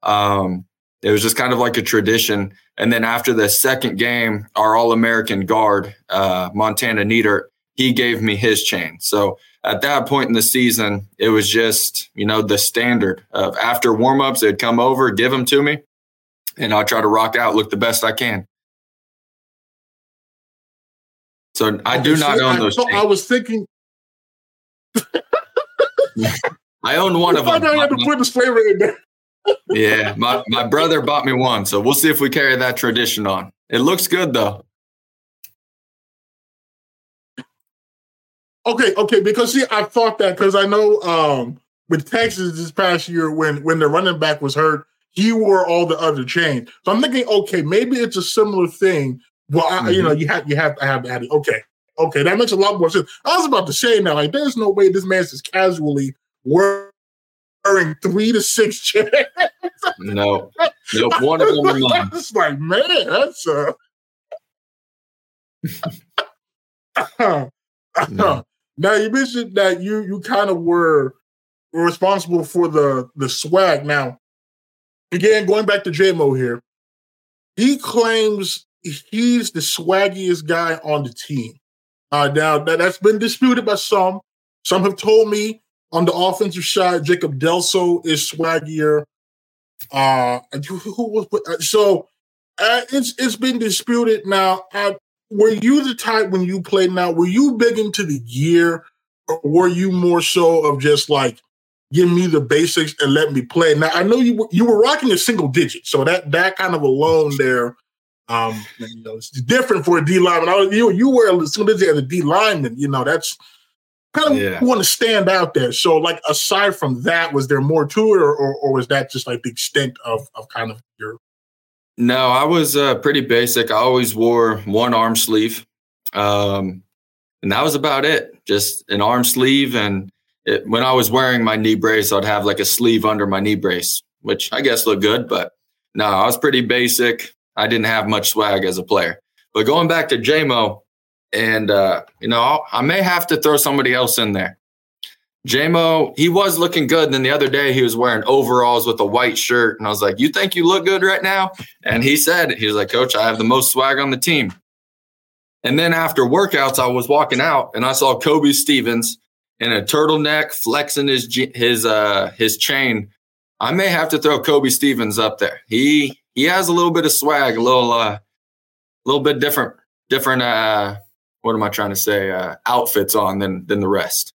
Um, it was just kind of like a tradition. And then after the second game, our All American guard, uh, Montana Neater, he gave me his chain. So at that point in the season, it was just, you know, the standard of after warmups, they'd come over, give them to me, and I'll try to rock out, look the best I can. So I do not own those. I, I was thinking. I own one of them. I to put this flavor in there. yeah, my, my brother bought me one, so we'll see if we carry that tradition on. It looks good though. Okay, okay, because see, I thought that because I know um with Texas this past year when when the running back was hurt, he wore all the other chains. So I'm thinking, okay, maybe it's a similar thing. Well, I, mm-hmm. you know, you have you have to have that. Okay, okay, that makes a lot more sense. I was about to say now, like, there's no way this man's just casually wearing three to six chains. no, no, one of them. It's like, man, that's uh no. Now you mentioned that you you kind of were responsible for the the swag. Now, again, going back to JMO here, he claims he's the swaggiest guy on the team. Uh, now that that's been disputed by some. Some have told me on the offensive side, Jacob Delso is swaggier. Uh, so uh, it's it's been disputed now. Uh, were you the type when you played? Now, were you big into the gear, or were you more so of just like give me the basics and let me play? Now, I know you you were rocking a single digit, so that that kind of alone there um, you know, it's different for a D lineman. I, you you were a single digit as a D lineman. You know, that's kind of yeah. want to stand out there. So, like, aside from that, was there more to it, or, or, or was that just like the extent of of kind of your? No, I was uh, pretty basic. I always wore one arm sleeve, um, and that was about it. Just an arm sleeve, and it, when I was wearing my knee brace, I'd have like a sleeve under my knee brace, which I guess looked good. But no, I was pretty basic. I didn't have much swag as a player. But going back to JMO, and uh, you know, I may have to throw somebody else in there. JMO, he was looking good. And then the other day he was wearing overalls with a white shirt. And I was like, You think you look good right now? And he said, He was like, Coach, I have the most swag on the team. And then after workouts, I was walking out and I saw Kobe Stevens in a turtleneck flexing his his uh his chain. I may have to throw Kobe Stevens up there. He he has a little bit of swag, a little uh, little bit different different uh what am I trying to say uh, outfits on than than the rest.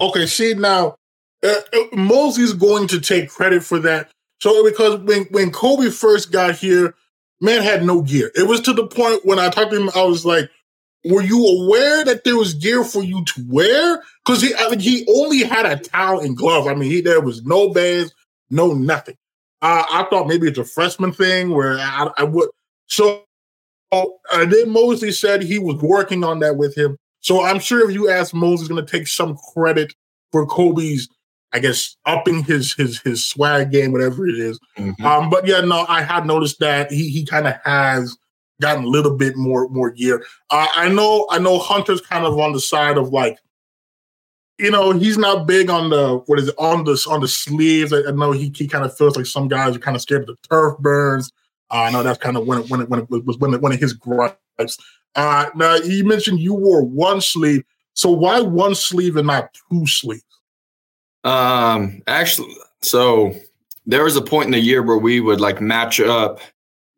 Okay, see now, uh, uh Mosley's going to take credit for that. So because when when Kobe first got here, man had no gear. It was to the point when I talked to him, I was like, "Were you aware that there was gear for you to wear?" Because he I mean, he only had a towel and gloves. I mean, he there was no bands, no nothing. Uh, I thought maybe it's a freshman thing where I, I would. So and then Mosley said he was working on that with him. So I'm sure if you ask Mosley's going to take some credit for Kobe's, I guess, upping his his his swag game, whatever it is. Mm-hmm. Um, but yeah, no, I have noticed that he he kind of has gotten a little bit more more gear. Uh, I know I know Hunter's kind of on the side of like you know, he's not big on the what is it on the on the sleeves. I, I know he, he kind of feels like some guys are kind of scared of the turf burns. Uh, I know that's kind of when it, when it, when it was when it, one of his gripes. Uh, now you mentioned you wore one sleeve, so why one sleeve and not two sleeves? Um, actually, so there was a point in the year where we would like match up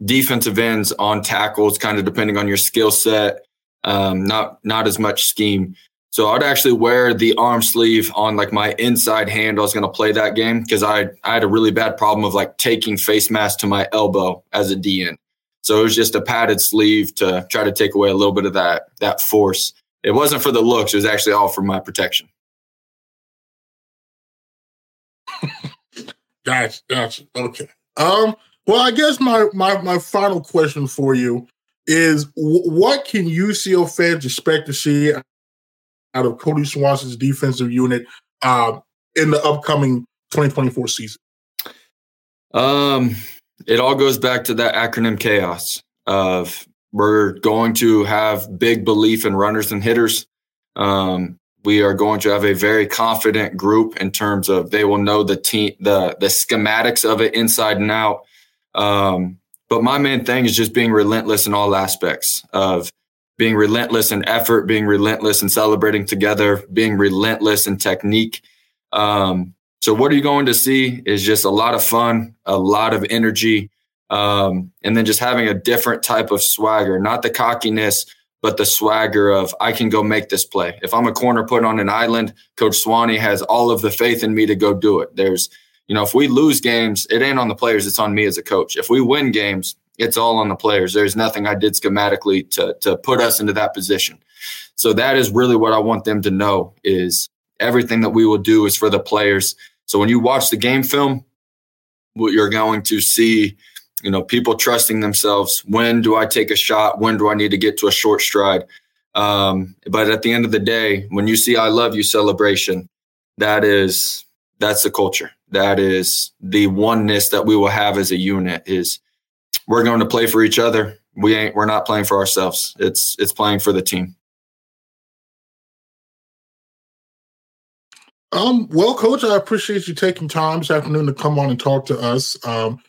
defensive ends on tackles, kind of depending on your skill set. Um, not not as much scheme. So I'd actually wear the arm sleeve on like my inside hand. I was going to play that game because I I had a really bad problem of like taking face mask to my elbow as a DN. So it was just a padded sleeve to try to take away a little bit of that that force. It wasn't for the looks. It was actually all for my protection. gotcha, gotcha. Okay. Um. Well, I guess my my my final question for you is: w- What can UCO fans expect to see out of Cody Swanson's defensive unit uh, in the upcoming 2024 season? Um, it all goes back to that acronym chaos of we're going to have big belief in runners and hitters. Um, we are going to have a very confident group in terms of they will know the team, the the schematics of it inside and out. Um, but my main thing is just being relentless in all aspects of being relentless in effort, being relentless in celebrating together, being relentless in technique. Um, so, what are you going to see is just a lot of fun, a lot of energy, um, and then just having a different type of swagger, not the cockiness, but the swagger of I can go make this play. If I'm a corner put on an island, Coach Swanee has all of the faith in me to go do it. There's, you know, if we lose games, it ain't on the players, it's on me as a coach. If we win games, it's all on the players. There's nothing I did schematically to to put us into that position. So that is really what I want them to know is everything that we will do is for the players. So when you watch the game film, what you're going to see, you know, people trusting themselves. When do I take a shot? When do I need to get to a short stride? Um, but at the end of the day, when you see I love you celebration, that is that's the culture. That is the oneness that we will have as a unit is we're going to play for each other. We ain't we're not playing for ourselves. It's it's playing for the team. Um, well, Coach, I appreciate you taking time this afternoon to come on and talk to us. Um,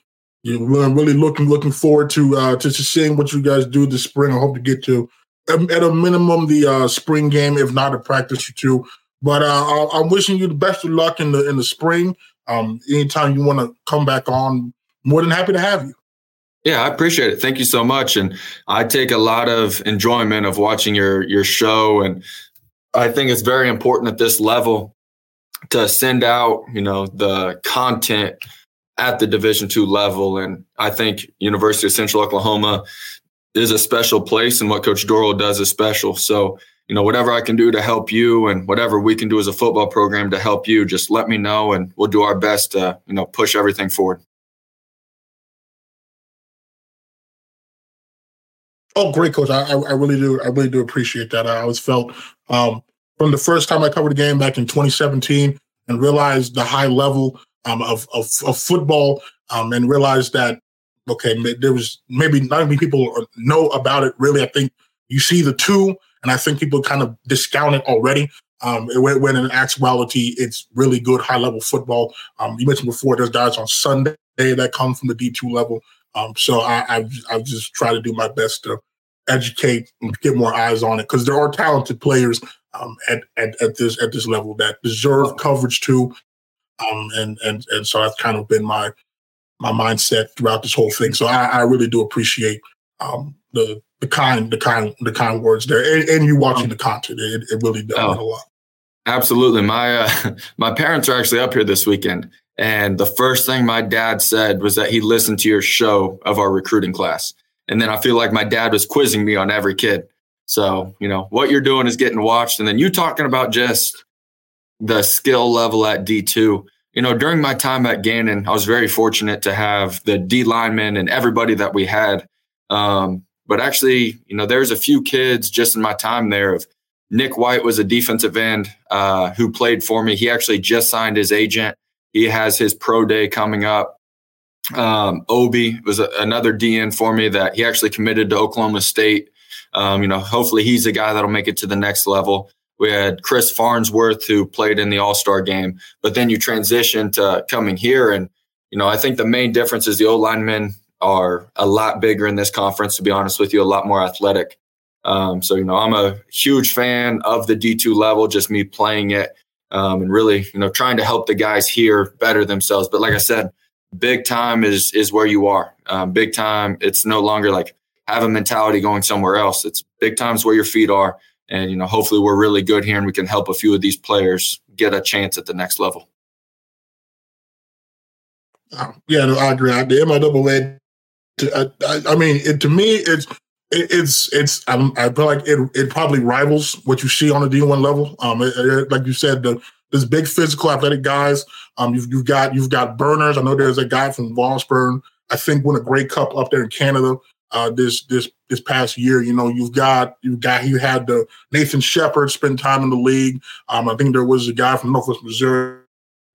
we're really looking looking forward to uh, to, to seeing what you guys do this spring. I hope to get to um, at a minimum the uh, spring game, if not a practice or two. But uh, I'm wishing you the best of luck in the in the spring. Um, anytime you want to come back on, more than happy to have you. Yeah, I appreciate it. Thank you so much. And I take a lot of enjoyment of watching your your show. And I think it's very important at this level to send out, you know, the content at the division two level. And I think University of Central Oklahoma is a special place and what Coach Dorrel does is special. So, you know, whatever I can do to help you and whatever we can do as a football program to help you, just let me know and we'll do our best to, you know, push everything forward. Oh, great, coach! I, I really do. I really do appreciate that. I always felt um, from the first time I covered the game back in 2017 and realized the high level um, of, of, of football, um, and realized that okay, there was maybe not many people know about it. Really, I think you see the two, and I think people kind of discount it already. Um, when, when, in actuality, it's really good high level football. Um, you mentioned before, there's guys on Sunday that come from the D2 level. Um, so I, I've just tried to do my best to educate and get more eyes on it because there are talented players um, at, at, at this at this level that deserve coverage too. Um, and and and so that's kind of been my my mindset throughout this whole thing. So I, I really do appreciate um, the the kind the kind the kind words there, and, and you watching the content. It, it really does oh, a lot. Absolutely, my uh, my parents are actually up here this weekend, and the first thing my dad said was that he listened to your show of our recruiting class. And then I feel like my dad was quizzing me on every kid. So, you know, what you're doing is getting watched. And then you talking about just the skill level at D2. You know, during my time at Gannon, I was very fortunate to have the D linemen and everybody that we had. Um, but actually, you know, there's a few kids just in my time there of Nick White was a defensive end uh, who played for me. He actually just signed his agent. He has his pro day coming up. Um, Obi was a, another DN for me that he actually committed to Oklahoma State. Um, you know, hopefully he's a guy that'll make it to the next level. We had Chris Farnsworth who played in the All Star game, but then you transition to coming here, and you know, I think the main difference is the O linemen are a lot bigger in this conference. To be honest with you, a lot more athletic. Um, so you know, I'm a huge fan of the D2 level, just me playing it um, and really, you know, trying to help the guys here better themselves. But like I said, big time is is where you are. Um, big time, it's no longer like have a mentality going somewhere else. It's big times where your feet are, and you know, hopefully, we're really good here and we can help a few of these players get a chance at the next level. Yeah, no, I agree. The MIAA, I, I mean, it, to me, it's it's it's I feel like it it probably rivals what you see on the D1 level. Um, it, it, like you said, the there's big physical athletic guys. Um, you've, you've got you've got burners. I know there's a guy from Washburn. I think won a Grey Cup up there in Canada uh, this this this past year. You know, you've got you got you had the Nathan Shepherd spend time in the league. Um, I think there was a guy from Northwest Missouri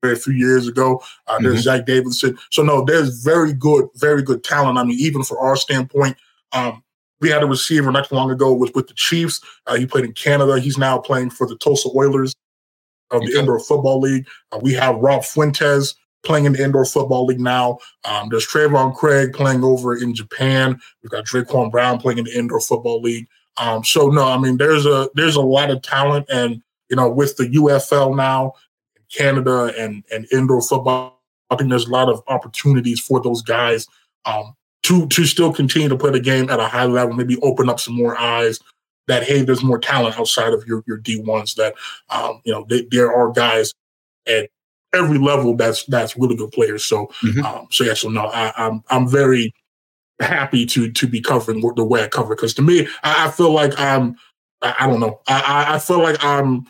a few years ago. Uh, there's mm-hmm. Zach Davidson. So no, there's very good, very good talent. I mean, even for our standpoint, um, we had a receiver not too long ago was with the Chiefs. Uh, he played in Canada. He's now playing for the Tulsa Oilers of the okay. Indoor Football League. Uh, we have Rob Fuentes playing in the Indoor Football League now. Um, there's Trayvon Craig playing over in Japan. We've got Draquan Brown playing in the Indoor Football League. Um, so no, I mean there's a there's a lot of talent, and you know with the UFL now, Canada and and indoor football, I think there's a lot of opportunities for those guys um, to to still continue to play the game at a high level, maybe open up some more eyes that hey, there's more talent outside of your your D ones. That um, you know they, there are guys at every level that's that's really good players. So mm-hmm. um, so yeah, so no, I, I'm I'm very happy to to be covering the way I cover because to me, I, I, feel like I'm I, I don't know I I feel like I'm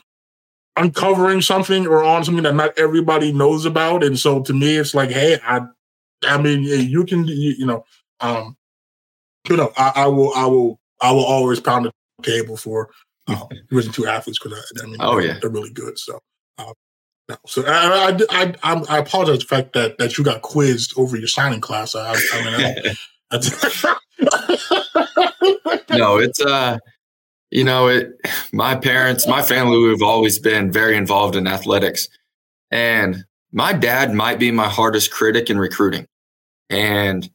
uncovering something or on something that not everybody knows about, and so to me, it's like hey, I I mean you can you, you know um you know I, I will I will I will always pound the table for um, Division two athletes because I, I, mean, oh, they're, yeah. they're really good. So, um, no. so I, I, I, I, apologize for the fact that that you got quizzed over your signing class. I, I mean, no, it's uh you know, it my parents, my family we've always been very involved in athletics. And my dad might be my hardest critic in recruiting. And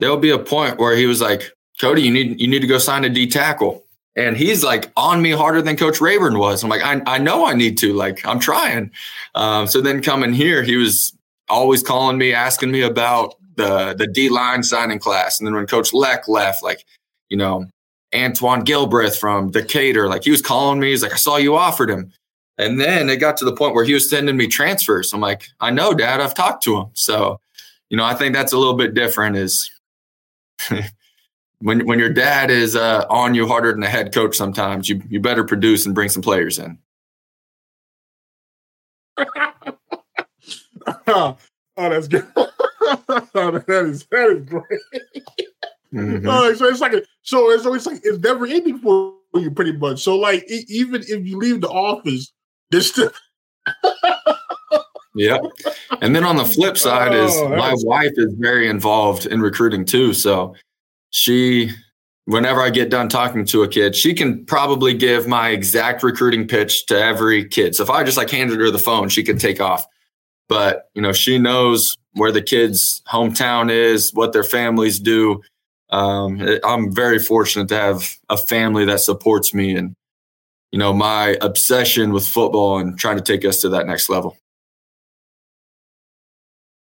there'll be a point where he was like, Cody, you need you need to go sign a D tackle. And he's like on me harder than Coach Rayburn was. I'm like, I, I know I need to. Like, I'm trying. Um, so then coming here, he was always calling me, asking me about the the D line signing class. And then when Coach Leck left, like, you know, Antoine Gilbreth from Decatur, like he was calling me. He's like, I saw you offered him. And then it got to the point where he was sending me transfers. I'm like, I know, Dad. I've talked to him. So, you know, I think that's a little bit different. Is when when your dad is uh, on you harder than the head coach, sometimes you you better produce and bring some players in. oh, that's good. that is that is great. Mm-hmm. Uh, so it's like a, so it's always like it's never ending for you, pretty much. So like even if you leave the office, there's still. yeah, and then on the flip side is oh, my wife is very involved in recruiting too. So she, whenever I get done talking to a kid, she can probably give my exact recruiting pitch to every kid. So if I just like handed her the phone, she could take off. But you know, she knows where the kid's hometown is, what their families do um, I'm very fortunate to have a family that supports me and you know my obsession with football and trying to take us to that next level.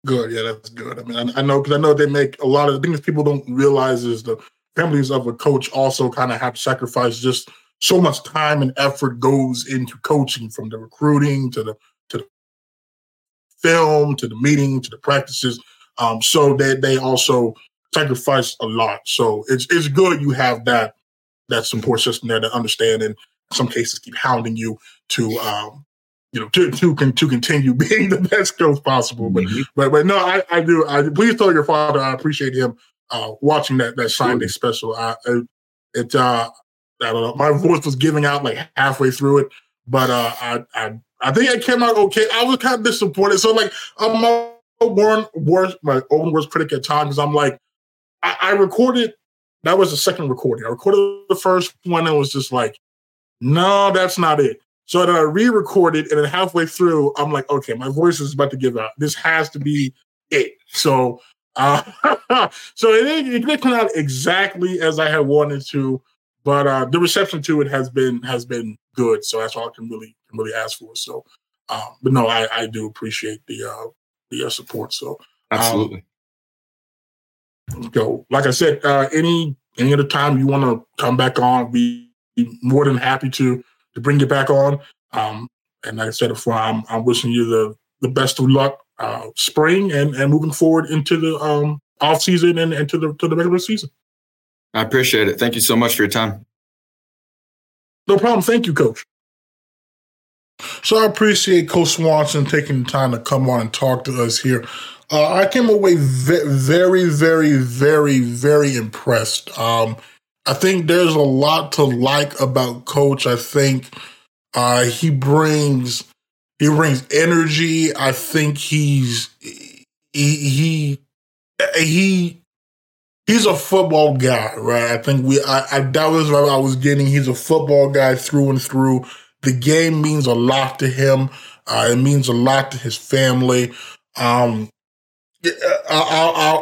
Good, yeah, that's good. I mean, I, I know because I know they make a lot of things people don't realize is the families of a coach also kind of have to sacrifice just so much time and effort goes into coaching from the recruiting to the to the film to the meeting to the practices um, so that they also sacrifice a lot. So it's it's good you have that that support system there to understand and in some cases keep hounding you to um you know to to, to continue being the best coach possible. But mm-hmm. but but no, I, I do I please tell your father I appreciate him uh watching that that sign day special. I it, it uh I don't know, my voice was giving out like halfway through it, but uh I I I think it came out okay. I was kind of disappointed. So like I'm my own worst my own worst critic at times. I'm like, I, I recorded. That was the second recording. I recorded the first one and it was just like, no, that's not it. So then I re-recorded, and then halfway through, I'm like, okay, my voice is about to give out. This has to be it. So, uh, so it, it didn't come out exactly as I had wanted to, but uh, the reception to it has been has been good. So that's all I can really can really ask for. So, um, but no, I, I do appreciate the uh, the uh, support. So, um, absolutely go. Like I said, uh, any any other time you want to come back on, be more than happy to to bring you back on. Um, and like I said before, I'm I'm wishing you the the best of luck, uh, spring and and moving forward into the um off season and into the to the regular season. I appreciate it. Thank you so much for your time. No problem. Thank you, Coach. So I appreciate Coach Swanson taking the time to come on and talk to us here uh, I came away ve- very, very, very, very impressed. Um, I think there's a lot to like about Coach. I think uh, he brings he brings energy. I think he's he he he he's a football guy, right? I think we I, I that was what I was getting. He's a football guy through and through. The game means a lot to him. Uh, it means a lot to his family. Um,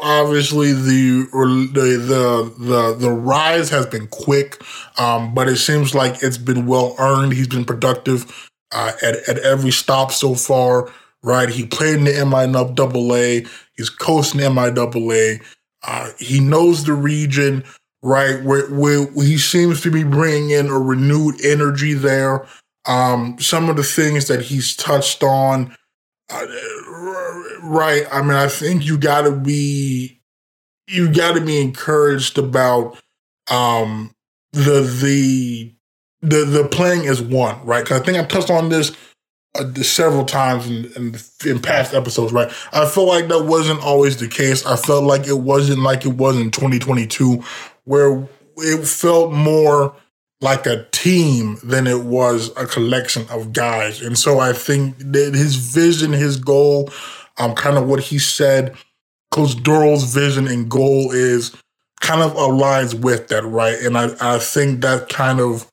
obviously the, the the the rise has been quick, um, but it seems like it's been well earned. He's been productive uh, at at every stop so far. Right, he played in the MIAA. He's coaching the MIAA. Uh, he knows the region. Right, where, where he seems to be bringing in a renewed energy there. Um, some of the things that he's touched on. Uh, right. I mean, I think you got to be you got to be encouraged about um the the the the playing is one, right? Because I think I touched on this uh, several times in, in, in past episodes, right? I feel like that wasn't always the case. I felt like it wasn't like it was in 2022, where it felt more like a team than it was a collection of guys. And so I think that his vision, his goal, um, kind of what he said, Coach Dorrel's vision and goal is kind of aligns with that, right? And I, I think that kind of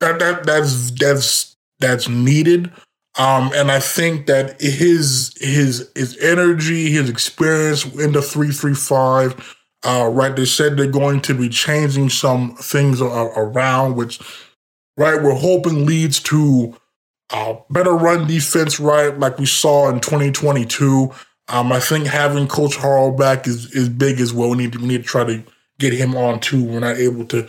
that that that's that's that's needed. Um, and I think that his his his energy, his experience in the three three five, uh, right? They said they're going to be changing some things around, which right we're hoping leads to uh, better run defense, right? Like we saw in 2022. Um, I think having Coach Harrell back is, is big as well. We need to we need to try to get him on too. We're not able to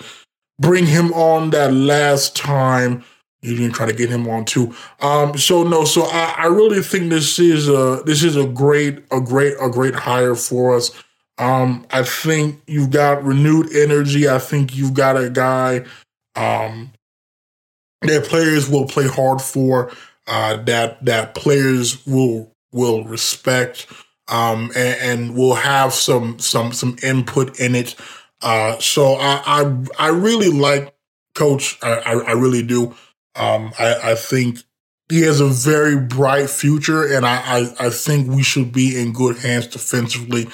bring him on that last time. You didn't try to get him on too. Um, so no, so I, I really think this is a this is a great a great a great hire for us. Um, I think you've got renewed energy. I think you've got a guy um, that players will play hard for. Uh, that that players will will respect um, and, and will have some some some input in it. Uh, so I, I, I really like Coach. I, I, I really do. Um, I, I think he has a very bright future, and I, I, I think we should be in good hands defensively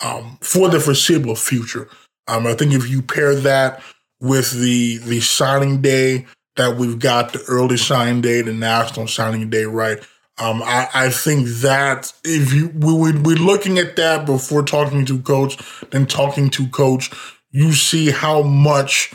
um, for the foreseeable future. Um, I think if you pair that with the the signing day that we've got, the early signing day, the national signing day, right? Um, I, I think that if you we would be looking at that before talking to coach, then talking to coach, you see how much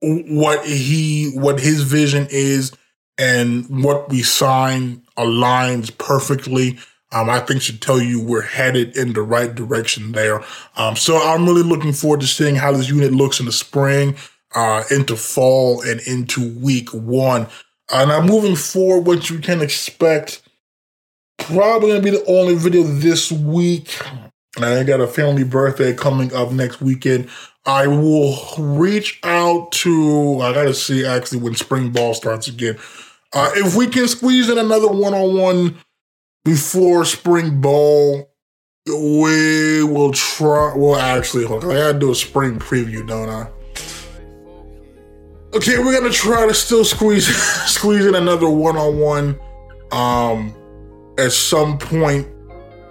what he what his vision is and what we sign aligns perfectly. Um, I think should tell you we're headed in the right direction there. Um, so I'm really looking forward to seeing how this unit looks in the spring, uh, into fall, and into week one. Uh, now moving forward, what you can expect probably gonna be the only video this week. I got a family birthday coming up next weekend. I will reach out to. I gotta see actually when spring ball starts again. Uh, if we can squeeze in another one on one before spring ball, we will try. Well, actually. I gotta do a spring preview, don't I? Okay, we're gonna try to still squeeze squeeze in another one on one. Um, at some point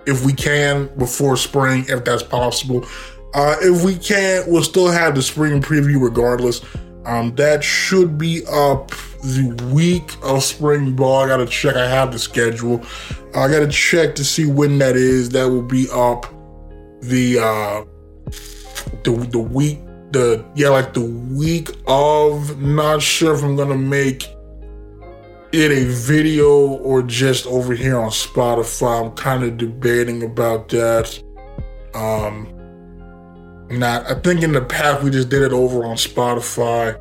if we can before spring, if that's possible. Uh, if we can't, we'll still have the spring preview regardless. Um, that should be up the week of spring ball. I gotta check. I have the schedule. I gotta check to see when that is. That will be up the uh, the the week the yeah like the week of. Not sure if I'm gonna make it a video or just over here on Spotify. I'm kind of debating about that. Um, not. I think in the past we just did it over on Spotify.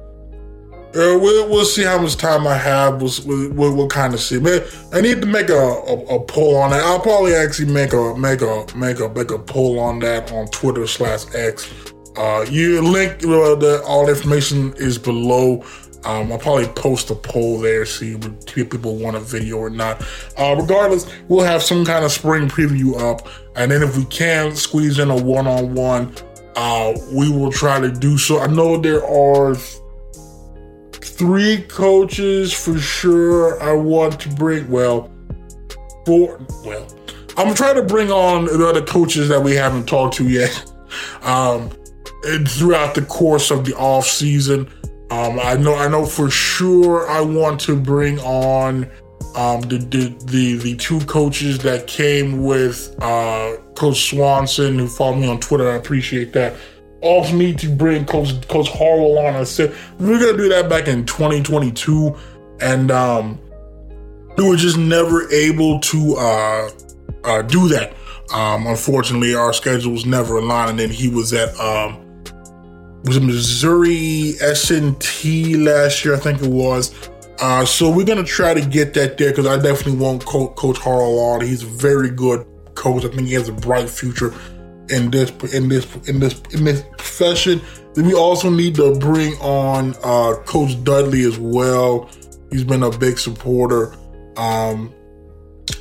Uh, we'll, we'll see how much time I have. We'll, we'll, we'll kind of see. But I need to make a, a, a, poll on that. I'll probably actually make a make a make a make a poll on that on Twitter slash X. Uh, you link uh, the all the information is below. Um, I'll probably post a poll there, see if people want a video or not. Uh, regardless, we'll have some kind of spring preview up, and then if we can squeeze in a one-on-one, uh, we will try to do so. I know there are three coaches for sure. I want to bring well, four. Well, I'm trying to bring on the other coaches that we haven't talked to yet. Um, throughout the course of the off season. Um, I know, I know for sure. I want to bring on um, the, the, the the two coaches that came with uh, Coach Swanson, who followed me on Twitter. I appreciate that. Also need to bring Coach Coach Harwell on. I said we are gonna do that back in 2022, and um, we were just never able to uh, uh, do that. Um, unfortunately, our schedules never aligned, and then he was at um, was Missouri S&T last year, I think it was. Uh, so we're gonna try to get that there because I definitely want Co- Coach Harrell on. He's a very good coach. I think he has a bright future in this in this in this in this profession. Then we also need to bring on uh, Coach Dudley as well. He's been a big supporter. Um,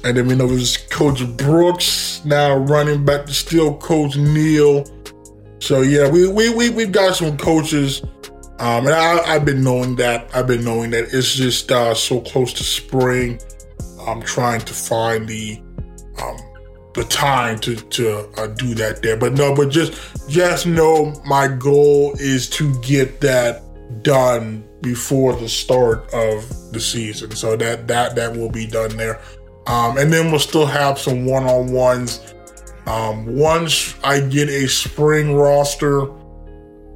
and then we know there's Coach Brooks now running back to still Coach Neal. So yeah, we we we we've got some coaches, um, and I, have been knowing that. I've been knowing that it's just uh, so close to spring. I'm trying to find the um, the time to to uh, do that there. But no, but just just know my goal is to get that done before the start of the season. So that that that will be done there. Um, and then we'll still have some one on ones. Um, once I get a spring roster,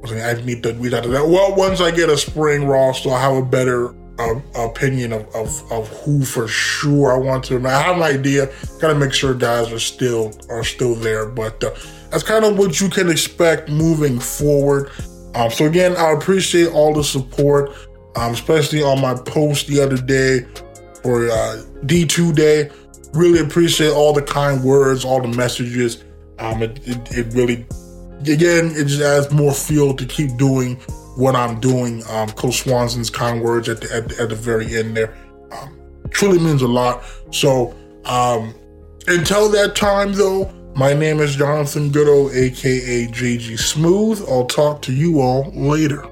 I need to read out to that. Well, once I get a spring roster, I'll have a better uh, opinion of, of, of who for sure I want to. I have an idea. Got to make sure guys are still are still there, but uh, that's kind of what you can expect moving forward. Um, so again, I appreciate all the support, um, especially on my post the other day for uh, D2 Day. Really appreciate all the kind words, all the messages. Um, it, it, it really, again, it just adds more fuel to keep doing what I'm doing. Um, Coach Swanson's kind words at the, at, at the very end there um, truly means a lot. So um, until that time, though, my name is Jonathan Goudeau, aka JG Smooth. I'll talk to you all later.